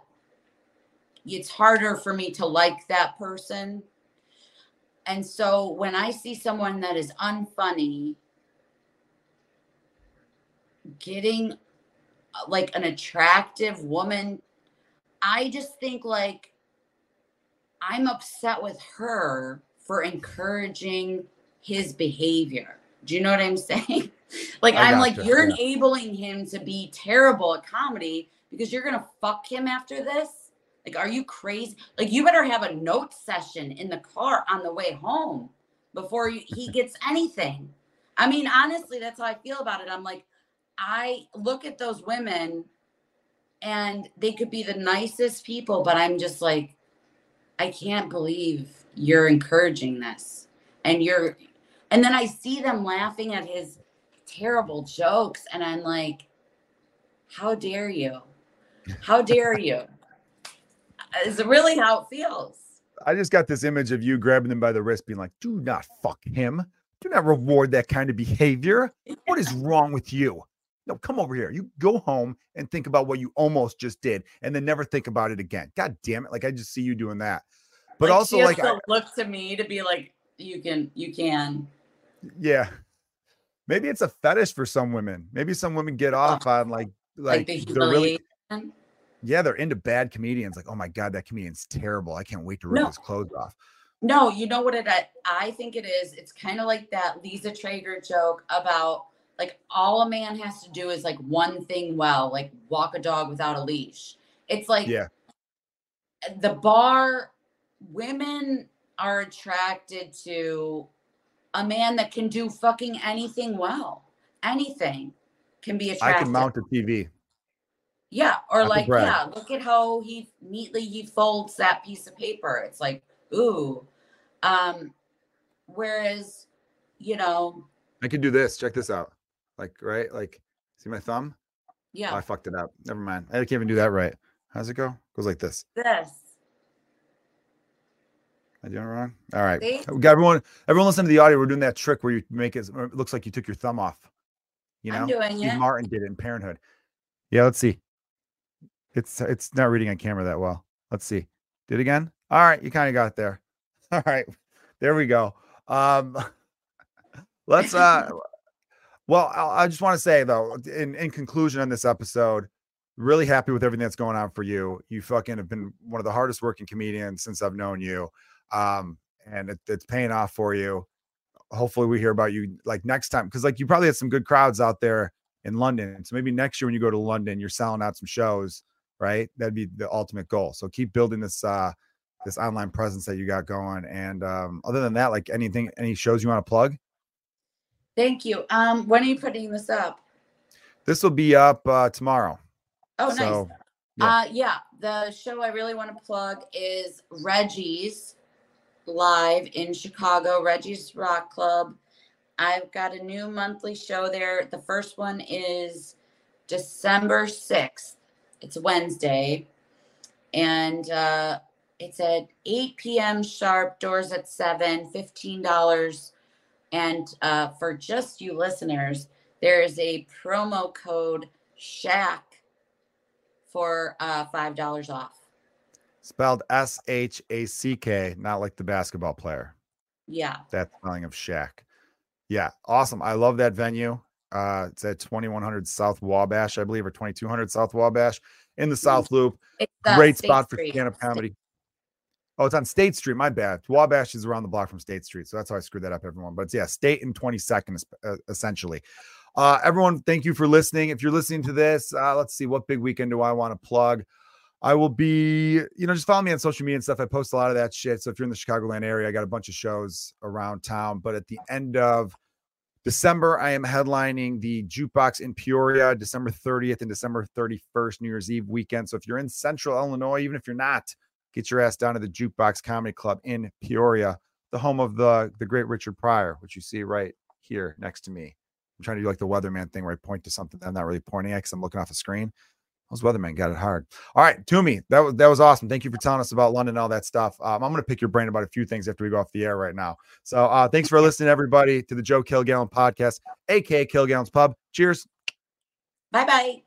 it's harder for me to like that person. And so when I see someone that is unfunny, getting uh, like an attractive woman, I just think like I'm upset with her for encouraging his behavior. Do you know what I'm saying? like I I'm like gotcha, you're yeah. enabling him to be terrible at comedy because you're gonna fuck him after this. Like, are you crazy? Like, you better have a note session in the car on the way home before he gets anything. I mean, honestly, that's how I feel about it. I'm like, I look at those women and they could be the nicest people, but I'm just like, I can't believe you're encouraging this. And you're, and then I see them laughing at his terrible jokes. And I'm like, how dare you? How dare you? Is it really how it feels? I just got this image of you grabbing them by the wrist, being like, "Do not fuck him. Do not reward that kind of behavior. What is wrong with you? No, come over here. You go home and think about what you almost just did, and then never think about it again. God damn it! Like I just see you doing that. But Like, also, like, I- to look to me to be like, you can, you can. yeah, maybe it's a fetish for some women. Maybe some women get off oh. on like, like, Like, the they're really. Yeah, they're into bad comedians. Like, oh my god, that comedian's terrible. I can't wait to rip No. his clothes off. No, you know what it I- I think it is? It's kind of like that Lisa Traeger joke about like all a man has to do is like one thing well, like walk a dog without a leash. It's like Yeah. the bar women are attracted to a man that can do fucking anything well. Anything can be attracted. I can mount a TV. Yeah, or like, yeah, look at how he neatly he folds that piece of paper. It's like, ooh. Um, whereas, you know, I can do this. Check this out. Like, right? Like, see my thumb? Oh, yeah, I fucked it up. Never mind. I can't even do that right. How's it go? It Goes like this. this. I doing it wrong? All right. See? Everyone, everyone listen to the audio. We're doing that trick where you make it, it looks like you took your thumb off. You know, I'm doing Steve it. Martin did it in Parenthood. Yeah, let's see. It's it's not reading on camera that well. Let's see. Did again? All right, you kind of got there. All right, there we go. Um, let's uh, well, I, I just want to say though, in in conclusion on this episode, really happy with everything that's going on for you. You fucking have been one of the hardest working comedians since I've known you, um, and it, it's paying off for you. Hopefully, we hear about you like next time because like you probably had some good crowds out there in London. So maybe next year when you go to London, you're selling out some shows, right? That'd be the ultimate goal. So keep building this uh this online presence that you got going. And um other than that, like anything, any shows you want to plug? Thank you. Um, when are you putting this up? This will be up uh tomorrow. Oh, nice. yeah. Uh, yeah, the show I really want to plug is Reggie's live in Chicago, Reggie's Rock Club. I've got a new monthly show there. The first one is December 6th. It's Wednesday. And uh, it's at 8 p.m. sharp, doors at 7, $15. And uh, for just you listeners, there is a promo code SHACK for uh, $5 off. spelled S H A C K, not like the basketball player. Yeah. That spelling of Shaq. Yeah, awesome. I love that venue. Uh, it's at 2100 South Wabash, I believe, or 2200 South Wabash in the South Loop. Uh, Great State spot for Street. stand up State- comedy. Oh, it's on State Street. My bad. Wabash is around the block from State Street. So that's how I screwed that up, everyone. But yeah, State and 22nd, uh, essentially. Uh, everyone, thank you for listening. If you're listening to this, uh, let's see what big weekend do I want to plug. I will be, you know, just follow me on social media and stuff. I post a lot of that shit. So if you're in the Chicagoland area, I got a bunch of shows around town. But at the end of December, I am headlining the Jukebox in Peoria, December 30th and December 31st, New Year's Eve weekend. So if you're in central Illinois, even if you're not, get your ass down to the Jukebox Comedy Club in Peoria, the home of the, the great Richard Pryor, which you see right here next to me. I'm trying to do like the weatherman thing where I point to something I'm not really pointing at because I'm looking off a screen. Those weathermen got it hard. All right, Toomey, that was that was awesome. Thank you for telling us about London and all that stuff. Um, I'm going to pick your brain about a few things after we go off the air right now. So uh, thanks for listening, everybody, to the Joe Kilgallon podcast, aka Kilgallon's Pub. Cheers. Bye bye.